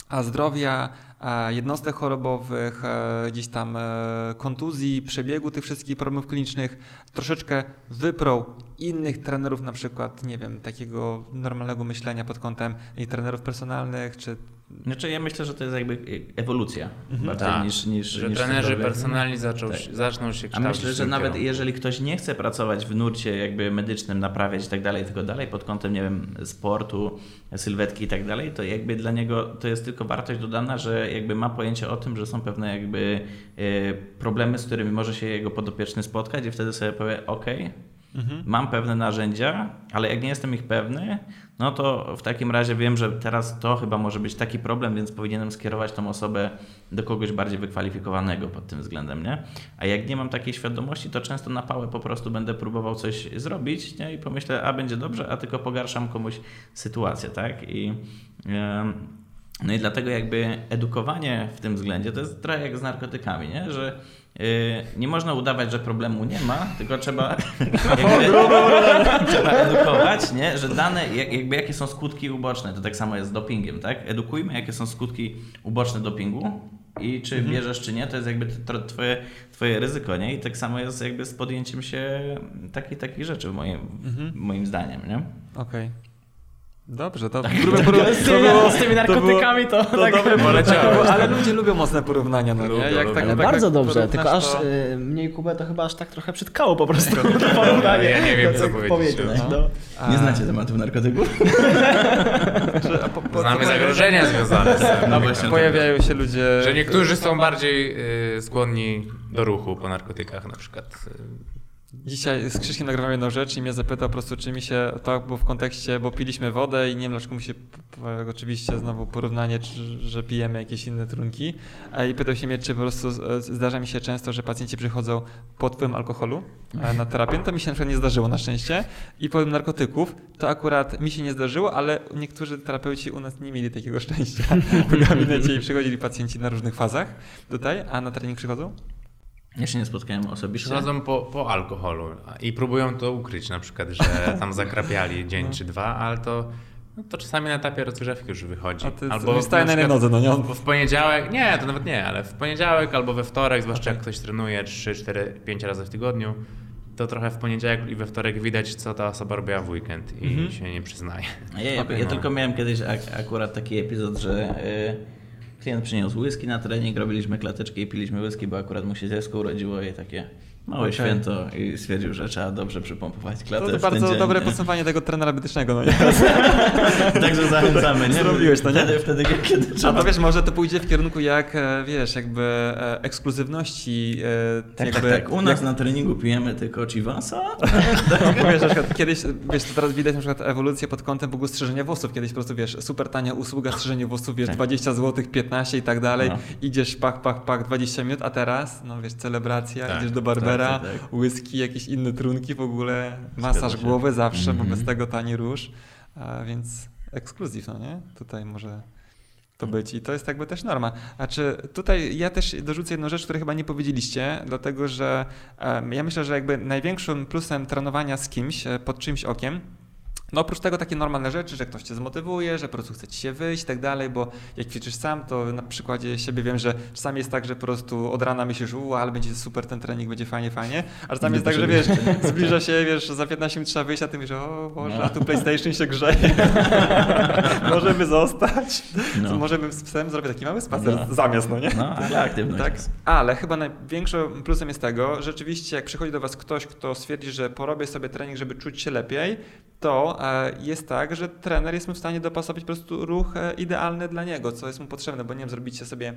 a zdrowia, jednostek chorobowych, e, gdzieś tam e, kontuzji, przebiegu tych wszystkich problemów klinicznych, troszeczkę wyprą innych trenerów, na przykład, nie wiem, takiego normalnego myślenia pod kątem i trenerów personalnych, czy Znaczy ja myślę, że to jest jakby ewolucja bardziej Tak, niż, niż że niż trenerzy personalni zaczął, Tak. zaczną się A kształcić myślę, w że nawet kierunku. jeżeli ktoś nie chce pracować w nurcie jakby medycznym, naprawiać i tak dalej, tylko dalej pod kątem, nie wiem, sportu, sylwetki i tak dalej, to jakby dla niego to jest tylko wartość dodana, że jakby ma pojęcie o tym, że są pewne jakby e, problemy, z którymi może się jego podopieczny spotkać i wtedy sobie powie, ok, mam pewne narzędzia, ale jak nie jestem ich pewny, no to w takim razie wiem, że teraz to chyba może być taki problem, więc powinienem skierować tą osobę do kogoś bardziej wykwalifikowanego pod tym względem, nie? A jak nie mam takiej świadomości, to często na pałę po prostu będę próbował coś zrobić, nie? I pomyślę, a będzie dobrze, a tylko pogarszam komuś sytuację, tak? I em, no i dlatego jakby edukowanie w tym względzie to jest trochę jak z narkotykami, nie? że yy, nie można udawać, że problemu nie ma, tylko trzeba, jakby, trzeba edukować, nie? że dane, jak- jakby jakie są skutki uboczne, to tak samo jest z dopingiem, tak? Edukujmy, jakie są skutki uboczne dopingu i czy bierzesz, czy nie, to jest jakby twoje, twoje ryzyko, nie? I tak samo jest jakby z podjęciem się takich, takich rzeczy, moim, moim zdaniem, nie? Okej. Dobrze, to Tak. próbę poró- Z tymi, z tymi narkotykami to, to tak dobre poleciało. poleciało, ale ludzie lubią mocne porównania, no? Lubią, Jak tak, tak, bardzo tak dobrze, tylko aż to- y, mniej Kubę to chyba aż tak trochę przytkało po prostu to porównanie. Ja nie wiem, co Tak powiedzieć, no. no. A- Nie znacie tematów narkotyków? po- po- Znamy zagrożenia związane z tym. No właśnie. Pojawiają się ludzie... Że niektórzy są bardziej y, skłonni do ruchu po narkotykach na przykład. Dzisiaj z Krzyszkiem nagrywamy jedną rzecz i mnie zapytał po prostu, czy mi się, to było w kontekście, bo piliśmy wodę i nie wiem dlaczego mu się, oczywiście znowu porównanie, czy, że pijemy jakieś inne trunki. I pytał się mnie, czy po prostu zdarza mi się często, że pacjenci przychodzą pod wpływem alkoholu e, na terapię. To mi się na przykład nie zdarzyło na szczęście. I powiem narkotyków, to akurat mi się nie zdarzyło, ale niektórzy terapeuci u nas nie mieli takiego szczęścia w gabinecie i przychodzili pacjenci na różnych fazach tutaj, a na trening przychodzą? Ja się nie spotkałem osobiście. Przychodzą po, po alkoholu i próbują to ukryć, na przykład, że tam zakrapiali dzień czy dwa, ale to, no to czasami na etapie rozgrzewki już wychodzi. A ty albo staje na przykład nodze, no nie? W poniedziałek, nie, to nawet nie, ale w poniedziałek albo we wtorek, zwłaszcza jak ktoś trenuje 3, 4, 5 razy w tygodniu, to trochę w poniedziałek i we wtorek widać, co ta osoba robiła w weekend i się nie przyznaje. Ja, ja, ja no. tylko miałem kiedyś ak akurat taki epizod, że y, klient przyniósł whisky na trening, robiliśmy klateczkę i piliśmy whisky, bo akurat mu się dziecko urodziło i takie Małe Okej. święto i stwierdził, że trzeba dobrze przypompować klatę To, to w ten bardzo dzień, dobre nie? podsumowanie tego trenera medycznego. No nie? Także zachęcamy, nie? Zrobiłeś to, nie? Wtedy, wtedy kiedy A trzeba. to wiesz, może to pójdzie w kierunku jak, e, wiesz, jakby e, ekskluzywności. e, Tak, jakby, tak, tak. U nas jak, na treningu pijemy tylko Chivasa. Bo wiesz, na przykład kiedyś, wiesz, to teraz widać na przykład ewolucję pod kątem w ogóle strzyżenia włosów. Kiedyś po prostu, wiesz, super tania usługa strzyżenie włosów, wiesz, Tak. 20 zł, 15 i tak dalej. No. Idziesz, pach, pach, pach, 20 minut, a teraz, no wiesz, celebracja, Tak, idziesz do barbera, tak, tak, whisky, jakieś inne trunki w ogóle, masaż głowy zawsze, bo Mhm. bez tego tani róż, a więc ekskluzyw, no nie? Tutaj może to być i to jest jakby też norma. A czy tutaj ja też dorzucę jedną rzecz, której chyba nie powiedzieliście, dlatego że ja myślę, że jakby największym plusem trenowania z kimś e, pod czyimś okiem no oprócz tego takie normalne rzeczy, że ktoś cię zmotywuje, że po prostu chce ci się wyjść i tak dalej, bo jak ćwiczysz sam, to na przykładzie siebie wiem, że czasami jest tak, że po prostu od rana myślisz, u, ale będzie super ten trening, będzie fajnie, fajnie, a czasami jest tak, że wiesz, zbliża się, wiesz, za 15 minut trzeba wyjść, a ty myślisz, o Boże, No. a tu PlayStation się grzeje, możemy zostać, No. to może bym z psem zrobię taki mały spacer No. zamiast, no nie? No, ale aktywność. Tak, ale chyba największym plusem jest tego, że rzeczywiście jak przychodzi do Was ktoś, kto stwierdzi, że porobię sobie trening, żeby czuć się lepiej, to e, jest tak, że trener jest mu w stanie dopasować po prostu ruch e, idealny dla niego, co jest mu potrzebne, bo nie wiem, zrobicie sobie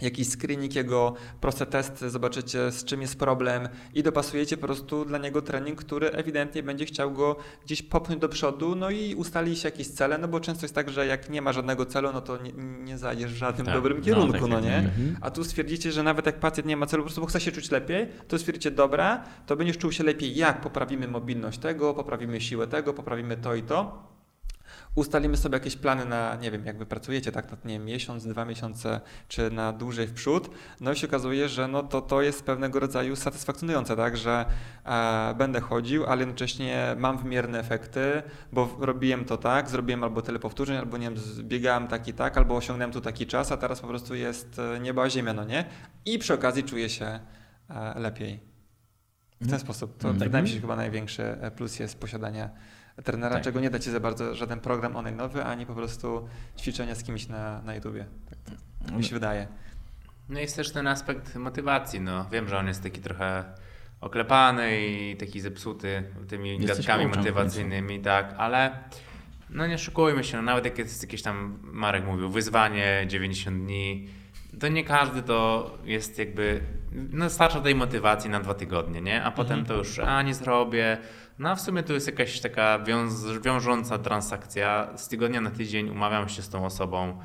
jakiś screening, jego proste testy, zobaczycie z czym jest problem i dopasujecie po prostu dla niego trening, który ewidentnie będzie chciał go gdzieś popchnąć do przodu, no i ustali się jakieś cele, no bo często jest tak, że jak nie ma żadnego celu, no to nie, nie zajesz w żadnym Tak. dobrym No, kierunku, tak, no tak, nie? tak. Mhm. A tu stwierdzicie, że nawet jak pacjent nie ma celu, po prostu bo chce się czuć lepiej, to stwierdzicie, dobra, to będziesz czuł się lepiej, jak poprawimy mobilność tego, poprawimy siłę tego, poprawimy to i to. Ustalimy sobie jakieś plany na, nie wiem, jak wy pracujecie, tak, na nie wiem, miesiąc, dwa miesiące, czy na dłużej w przód. No i się okazuje, że no to, to jest pewnego rodzaju satysfakcjonujące, tak, że e, będę chodził, ale jednocześnie mam wymierne efekty, bo robiłem to tak, zrobiłem albo tyle powtórzeń, albo nie wiem, biegałem tak i tak, albo osiągnąłem tu taki czas, a teraz po prostu jest e, nieba ziemia, no nie? I przy okazji czuję się e, lepiej. W ten sposób. To Mhm. wydaje mi się, że chyba największy e, plus jest posiadania trenera, Tak. czego nie da ci za bardzo żaden program online'owy, ani po prostu ćwiczenia z kimś na, na YouTubie. Tak, tak mi się wydaje. No jest też ten aspekt motywacji. No, wiem, że on jest taki trochę oklepany i taki zepsuty tymi w motywacyjnymi, tak, ale no nie szukujmy się, no, nawet jak jest jakieś tam, Marek mówił, wyzwanie 90 dni, to nie każdy to jest jakby, no starcza tej motywacji na dwa tygodnie, nie? A potem to już, a nie zrobię. No a w sumie to jest jakaś taka wiąz, wiążąca transakcja. Z tygodnia na tydzień umawiam się z tą osobą.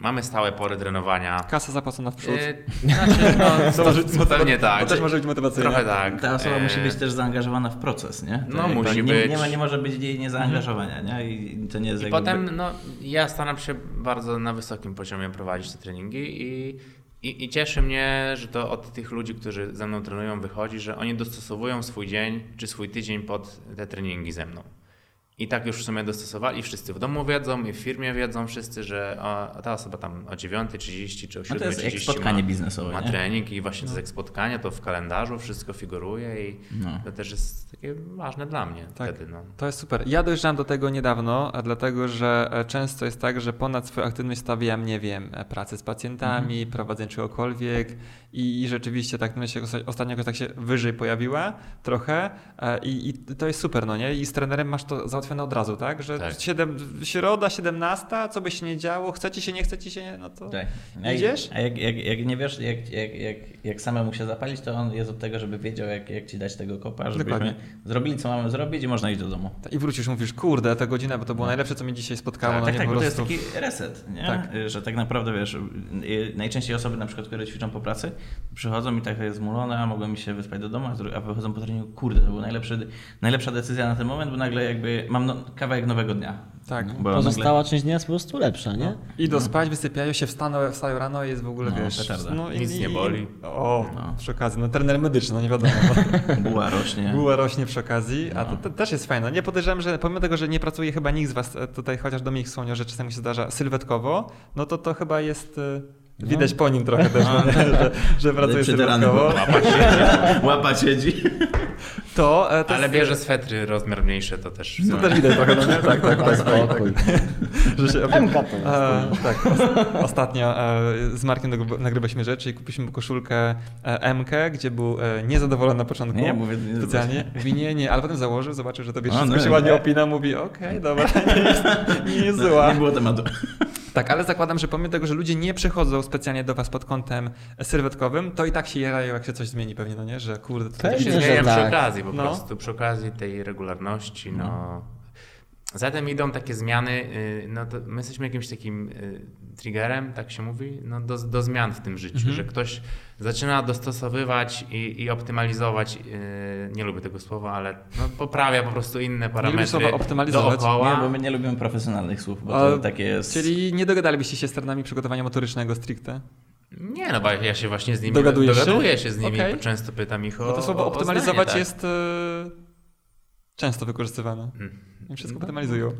Mamy stałe pory trenowania. Kasa zapłacona w przód. Yy, znaczy, no, To może być pewnie tak. To też może być motywacyjne. Trochę tak. Ta osoba E, musi być też zaangażowana w proces, nie? To No, musi nie, być. Nie, ma, nie może być jej niezaangażowania, nie? I to nie jest I jakby... potem, no, ja staram się bardzo na wysokim poziomie prowadzić te treningi i, i, i cieszy mnie, że to od tych ludzi, którzy ze mną trenują, wychodzi, że oni dostosowują swój dzień czy swój tydzień pod te treningi ze mną. I tak już w sumie dostosowali, wszyscy w domu wiedzą i w firmie wiedzą wszyscy, że o, ta osoba tam o 9.30 czy o 7.30 No to jest jak spotkanie ma, biznesowe, ma nie? trening i właśnie to jest jak spotkanie, to w kalendarzu wszystko figuruje i No. to też jest takie ważne dla mnie Tak. wtedy. No. To jest super. Ja dojrzałem do tego niedawno, a dlatego że e, często jest tak, że ponad swoją aktywność stawiam, nie wiem, e, pracę z pacjentami, Mhm. prowadzenie czegokolwiek i, i rzeczywiście ta aktywność się osta- ostatnio jakoś tak się wyżej pojawiła trochę e, i, i to jest super, no nie? I z trenerem masz to załatwione od razu, tak? Że Tak. Siedem, środa, 17, co by się nie działo, chcecie się, nie chcecie się, no to Tak. A jak- idziesz? A jak, jak, jak nie wiesz, jak, jak, jak, jak samemu się zapalić, to on jest od tego, żeby wiedział, jak, jak ci dać tego kopa, żebyśmy Dokładnie. zrobili, co mamy zrobić i można iść do domu. I wrócisz, mówisz, kurde, ta godzina, bo to było najlepsze, co mnie dzisiaj spotkało, no tak, nie tak, po bo to jest taki reset, nie? Tak. Że tak naprawdę wiesz, najczęściej osoby na przykład, które ćwiczą po pracy, przychodzą i tak jest zmulone, a mogłem mi się wyspać do domu, a wychodzą po treningu, kurde, to była najlepsza decyzja na ten moment, bo nagle jakby mam no, kawałek nowego dnia. Tak. Bo nagle- Pozostała część dnia jest po prostu lepsza, nie? Idą spać, wysypiają się, wstaną, wstają rano i jest w ogóle, No, wiesz... petarda. No, i- Nic nie i- boli. O, No. przy okazji, no trener medyczny, no nie wiadomo. Buła rośnie. Buła rośnie przy okazji, a to, No. to też jest fajne. Nie podejrzewam, że pomimo tego, że nie pracuje chyba nikt z was e, tutaj, chociaż Dominik wspomniał, że czasami się zdarza sylwetkowo, no to to chyba jest e, widać po nim trochę też, no, że, że pracuje sylwetkowo. Łapa siedzi. Łapa siedzi. To, e, to Ale jest- bierze swetry rozmiar mniejszy, to też... To też widać trochę, no nie? Tak, tak, tak. tak, Spokój. Że się MK to jest. E, tak, os- ostatnio e, z Markiem nagrywa- nagrywaliśmy rzeczy i kupiliśmy koszulkę e, MK, gdzie był e, niezadowolony na początku. Nie, mówię, nie specjalnie. Mówi nie, nie, ale potem założył, zobaczył, że tobie A, wszystko no, się nie. ładnie opina, mówi okej, dobra, nie jest, nie jest zła. Nie było tematu. Tak, ale zakładam, że pomimo tego, że ludzie nie przychodzą specjalnie do was pod kątem sylwetkowym, to i tak się jarają, jak się coś zmieni pewnie, no nie? Że kurde, to Pewnie, się zmienia przy tak. okazji, po No. prostu przy okazji tej regularności, no. Zatem idą takie zmiany, y, no to my jesteśmy jakimś takim y, triggerem, tak się mówi, no do, do zmian w tym życiu, Mhm. że ktoś zaczyna dostosowywać i, i optymalizować, y, nie lubię tego słowa, ale no, poprawia po prostu inne parametry słowa optymalizować? dookoła. Nie, bo my nie lubimy profesjonalnych słów, bo A, to takie jest... Czyli nie dogadalibyście się z trenami przygotowania motorycznego stricte? Nie, no bo ja się właśnie z nimi Dogadujesz się? dogaduję się z nimi, Okej. często pytam ich o Bo to słowo o- o optymalizować zdanie, tak. jest często wykorzystywane. Mm. I wszystko optymalizują.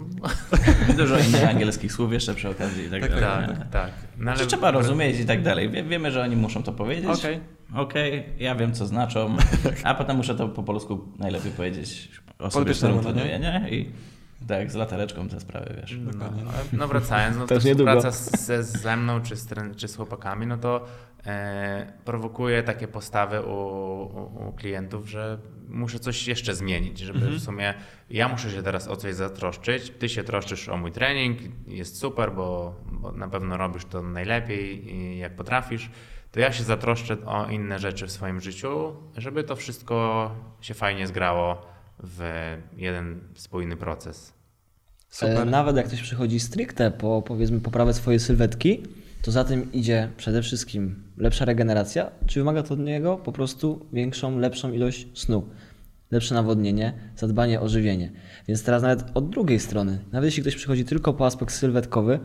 Dużo innych angielskich słów jeszcze przy okazji i tak, Tak, dalej. Tak, tak. No, Że trzeba rozumieć i tak dalej. Wie, wiemy, że oni muszą to powiedzieć. Okej. Okej, ja wiem, co znaczą, a potem muszę to po polsku najlepiej powiedzieć osobie, którą no nie? nie? I tak, z latareczką te sprawy, wiesz. No, Dokładnie. no wracając, no to Też niedługo. współpraca z, ze, ze mną czy z, czy z chłopakami, no to e, prowokuje takie postawy u, u, u klientów, że muszę coś jeszcze zmienić, żeby Mhm. w sumie ja muszę się teraz o coś zatroszczyć, ty się troszczysz o mój trening, jest super, bo, bo na pewno robisz to najlepiej i jak potrafisz, to ja się zatroszczę o inne rzeczy w swoim życiu, żeby to wszystko się fajnie zgrało w jeden spójny proces. Super. E, Nawet jak ktoś przychodzi stricte po powiedzmy poprawę swojej sylwetki, to za tym idzie przede wszystkim lepsza regeneracja, czy wymaga to od niego po prostu większą, lepszą ilość snu, lepsze nawodnienie, zadbanie o żywienie. Więc teraz nawet od drugiej strony, nawet jeśli ktoś przychodzi tylko po aspekt sylwetkowy,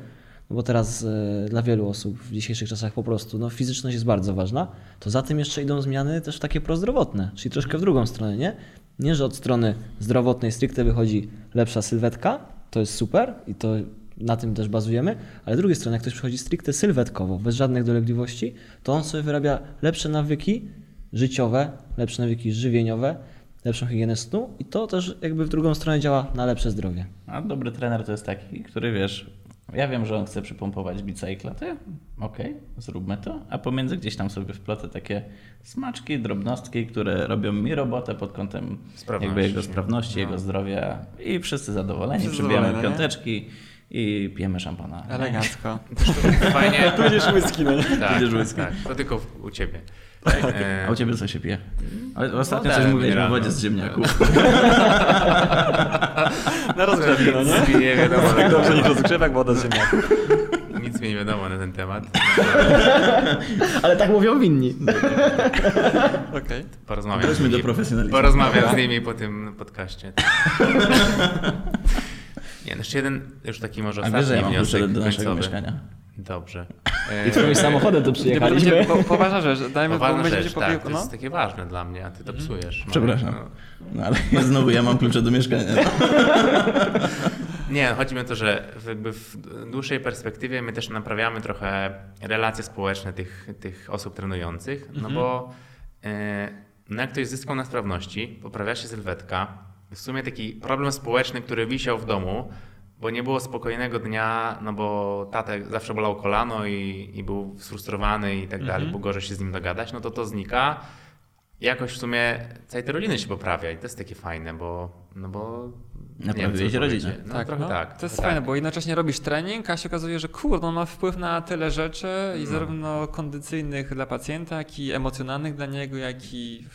no bo teraz e, dla wielu osób w dzisiejszych czasach po prostu no, fizyczność jest bardzo ważna, to za tym jeszcze idą zmiany też takie prozdrowotne, czyli troszkę w drugą stronę, nie? Nie, że od strony zdrowotnej stricte wychodzi lepsza sylwetka, to jest super i to na tym też bazujemy, ale z drugiej strony, jak ktoś przychodzi stricte sylwetkowo, bez żadnych dolegliwości, to on sobie wyrabia lepsze nawyki życiowe, lepsze nawyki żywieniowe, lepszą higienę snu i to też jakby w drugą stronę działa na lepsze zdrowie. A dobry trener to jest taki, który wiesz, ja wiem, że on chce przypompować bicykla, ja, okej, zróbmy to, a pomiędzy gdzieś tam sobie wplotę takie smaczki, drobnostki, które robią mi robotę pod kątem Sprawności. jakby jego sprawności, No. jego zdrowia i wszyscy zadowoleni, Wszyscy przybijamy zadowoleni, nie? I pijemy szampana. nie? Elegancko. Fajnie. Tu będziesz whisky, no nie? Tak, tak, whisky. tak. To tylko u ciebie. E, A u ciebie co się pije? Ale Ostatnio Wodę coś mówiłeś o wodzie z ziemniaków. Na rozgrzewkę, no nie? Nic mi nie wiadomo, Tak dobrze niż rozgrzewek, woda z ziemniaków. nic mi nie wiadomo na ten temat. Ale tak mówią winni. Okej. Porozmawiam, do nimi, profesjonalizmu. porozmawiam z nimi po tym podcaście. Nie, no jeszcze jeden, już taki może A wiesz, że ostatni ja mam wniosek do naszego końcowy. mieszkania? Dobrze. I twoim samochodem tu przyjechaliśmy. po, poważna rzecz, dajmy, Poważna będziemy rzecz, po tak, piłku, to no. jest takie ważne dla mnie, a ty to psujesz. Przepraszam. No. No ale znowu ja mam klucze do mieszkania. Nie, chodzi mi o to, że w, jakby w dłuższej perspektywie my też naprawiamy trochę relacje społeczne tych, tych osób trenujących, no bo e, no jak ktoś zyskał na sprawności, poprawia się sylwetka, w sumie taki problem społeczny, który wisiał w domu, bo nie było spokojnego dnia, no bo tatę zawsze bolało kolano i, i był sfrustrowany i tak dalej, było gorzej się z nim dogadać, no to to znika. Jakoś w sumie całej tej rodziny się poprawia i to jest takie fajne, bo no bo Naprawiłeś rodzinę. No, tak, trochę no. tak. To jest trochę fajne, tak. bo jednocześnie robisz trening, a się okazuje, że kurde, on ma wpływ na tyle rzeczy i No. zarówno kondycyjnych dla pacjenta, jak i emocjonalnych dla niego, jak i...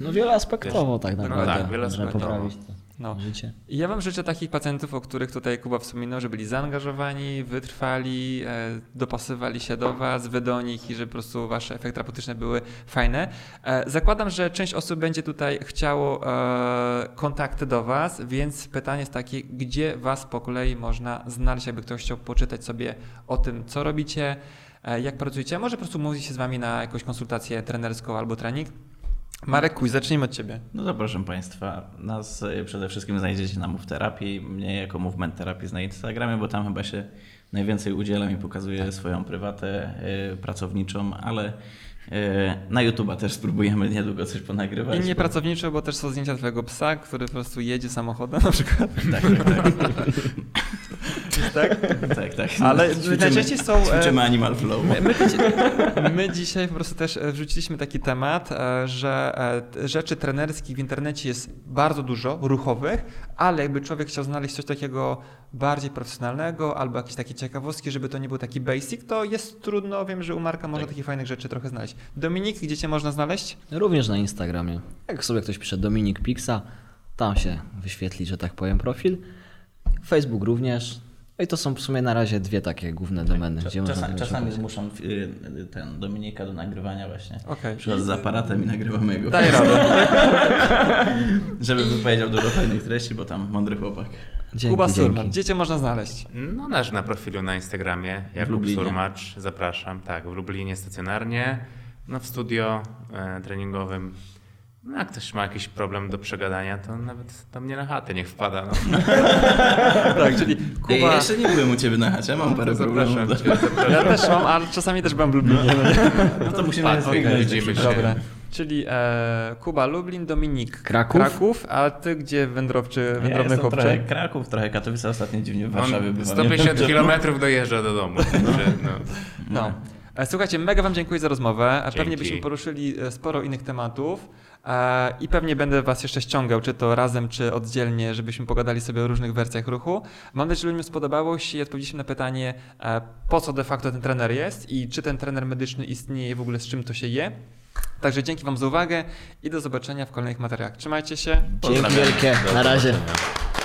No wieloaspektowo tak No naprawdę. tak, Można wieloaspektowo. poprawić to No. życie. I ja wam życzę takich pacjentów, o których tutaj Kuba wspominał, że byli zaangażowani, wytrwali, e, dopasywali się do was, wy do nich i że po prostu wasze efekty terapeutyczne były fajne. E, zakładam, że część osób będzie tutaj chciało e, kontakty do was, więc pytanie jest takie, gdzie was po kolei można znaleźć, jakby ktoś chciał poczytać sobie o tym, co robicie, jak pracujecie, może po prostu mówić się z wami na jakąś konsultację trenerską albo trening. Marek Kuj, zacznijmy od ciebie. No to proszę Państwa, nas y, przede wszystkim znajdziecie na Move Terapii, mnie jako Movement Therapy na Instagramie, bo tam chyba się najwięcej udzielam i pokazuję swoją prywatę y, pracowniczą, ale y, na YouTube'a też spróbujemy niedługo coś ponagrywać. I nie bo- pracowniczo, bo też są zdjęcia twojego psa, który po prostu jedzie samochodem na przykład. Tak, tak, Tak? tak, tak. Ale Ćwiczymy- najczęściej są, e, Ćwiczymy Animal Flow. My, my, dzisiaj, my dzisiaj po prostu też e, wrzuciliśmy taki temat, e, że rzeczy trenerskich w internecie jest bardzo dużo, ruchowych, ale jakby człowiek chciał znaleźć coś takiego bardziej profesjonalnego albo jakieś takie ciekawostki, żeby to nie był taki basic, to jest trudno. Wiem, że u Marka można Tak. takich fajnych rzeczy trochę znaleźć. Dominik, gdzie cię można znaleźć? Również na Instagramie. Jak sobie ktoś pisze Dominik Pixa, tam się wyświetli, że tak powiem, profil. Facebook również. No i to są w sumie na razie dwie takie główne domeny, Cza- gdzie można Czasami, czasami zmuszam y, y, ten Dominika do nagrywania właśnie. Okej. Przychodzę z aparatem i nagrywamy jego. Daj radę. Żeby wypowiedział dużo fajnych treści, bo tam mądry chłopak. Dzięki, Kuba dzięki. Surman, gdzie cię można znaleźć? No nasz na profilu na Instagramie, Jakub Lublinie. Surmacz, zapraszam. Tak, w Lublinie stacjonarnie, no w studio e, treningowym. No jak ktoś ma jakiś problem do przegadania, to nawet do mnie na chatę niech wpada. No. Tak, czyli Ja Kuba... jeszcze nie byłem u ciebie na chacie, mam parę problemów. zapraszam. Ja też mam, ale czasami też byłem w Lublinie. no? No to musimy Patrz, okay, okej, widzimy się. Dobra. Czyli e, Kuba Lublin, Dominik Kraków. Kraków, a ty gdzie wędrowczy, Ja wędrowny chłopcze? trochę Kraków, trochę Katowice, ostatnio dziwnie w Warszawie On bywam. 150 km dojeżdża do domu. No. No. E, Słuchajcie, mega Wam dziękuję za rozmowę. E, Pewnie Dzięki. byśmy poruszyli e, sporo innych tematów i pewnie będę Was jeszcze ściągał, czy to razem, czy oddzielnie, żebyśmy pogadali sobie o różnych wersjach ruchu. Mam nadzieję, że ludziom spodobało się i odpowiedzieliśmy na pytanie, e, po co de facto ten trener jest i czy ten trener medyczny istnieje w ogóle, z czym to się je. Także dzięki Wam za uwagę i do zobaczenia w kolejnych materiałach. Trzymajcie się. Dzięki wielkie. Na razie. zobaczenia.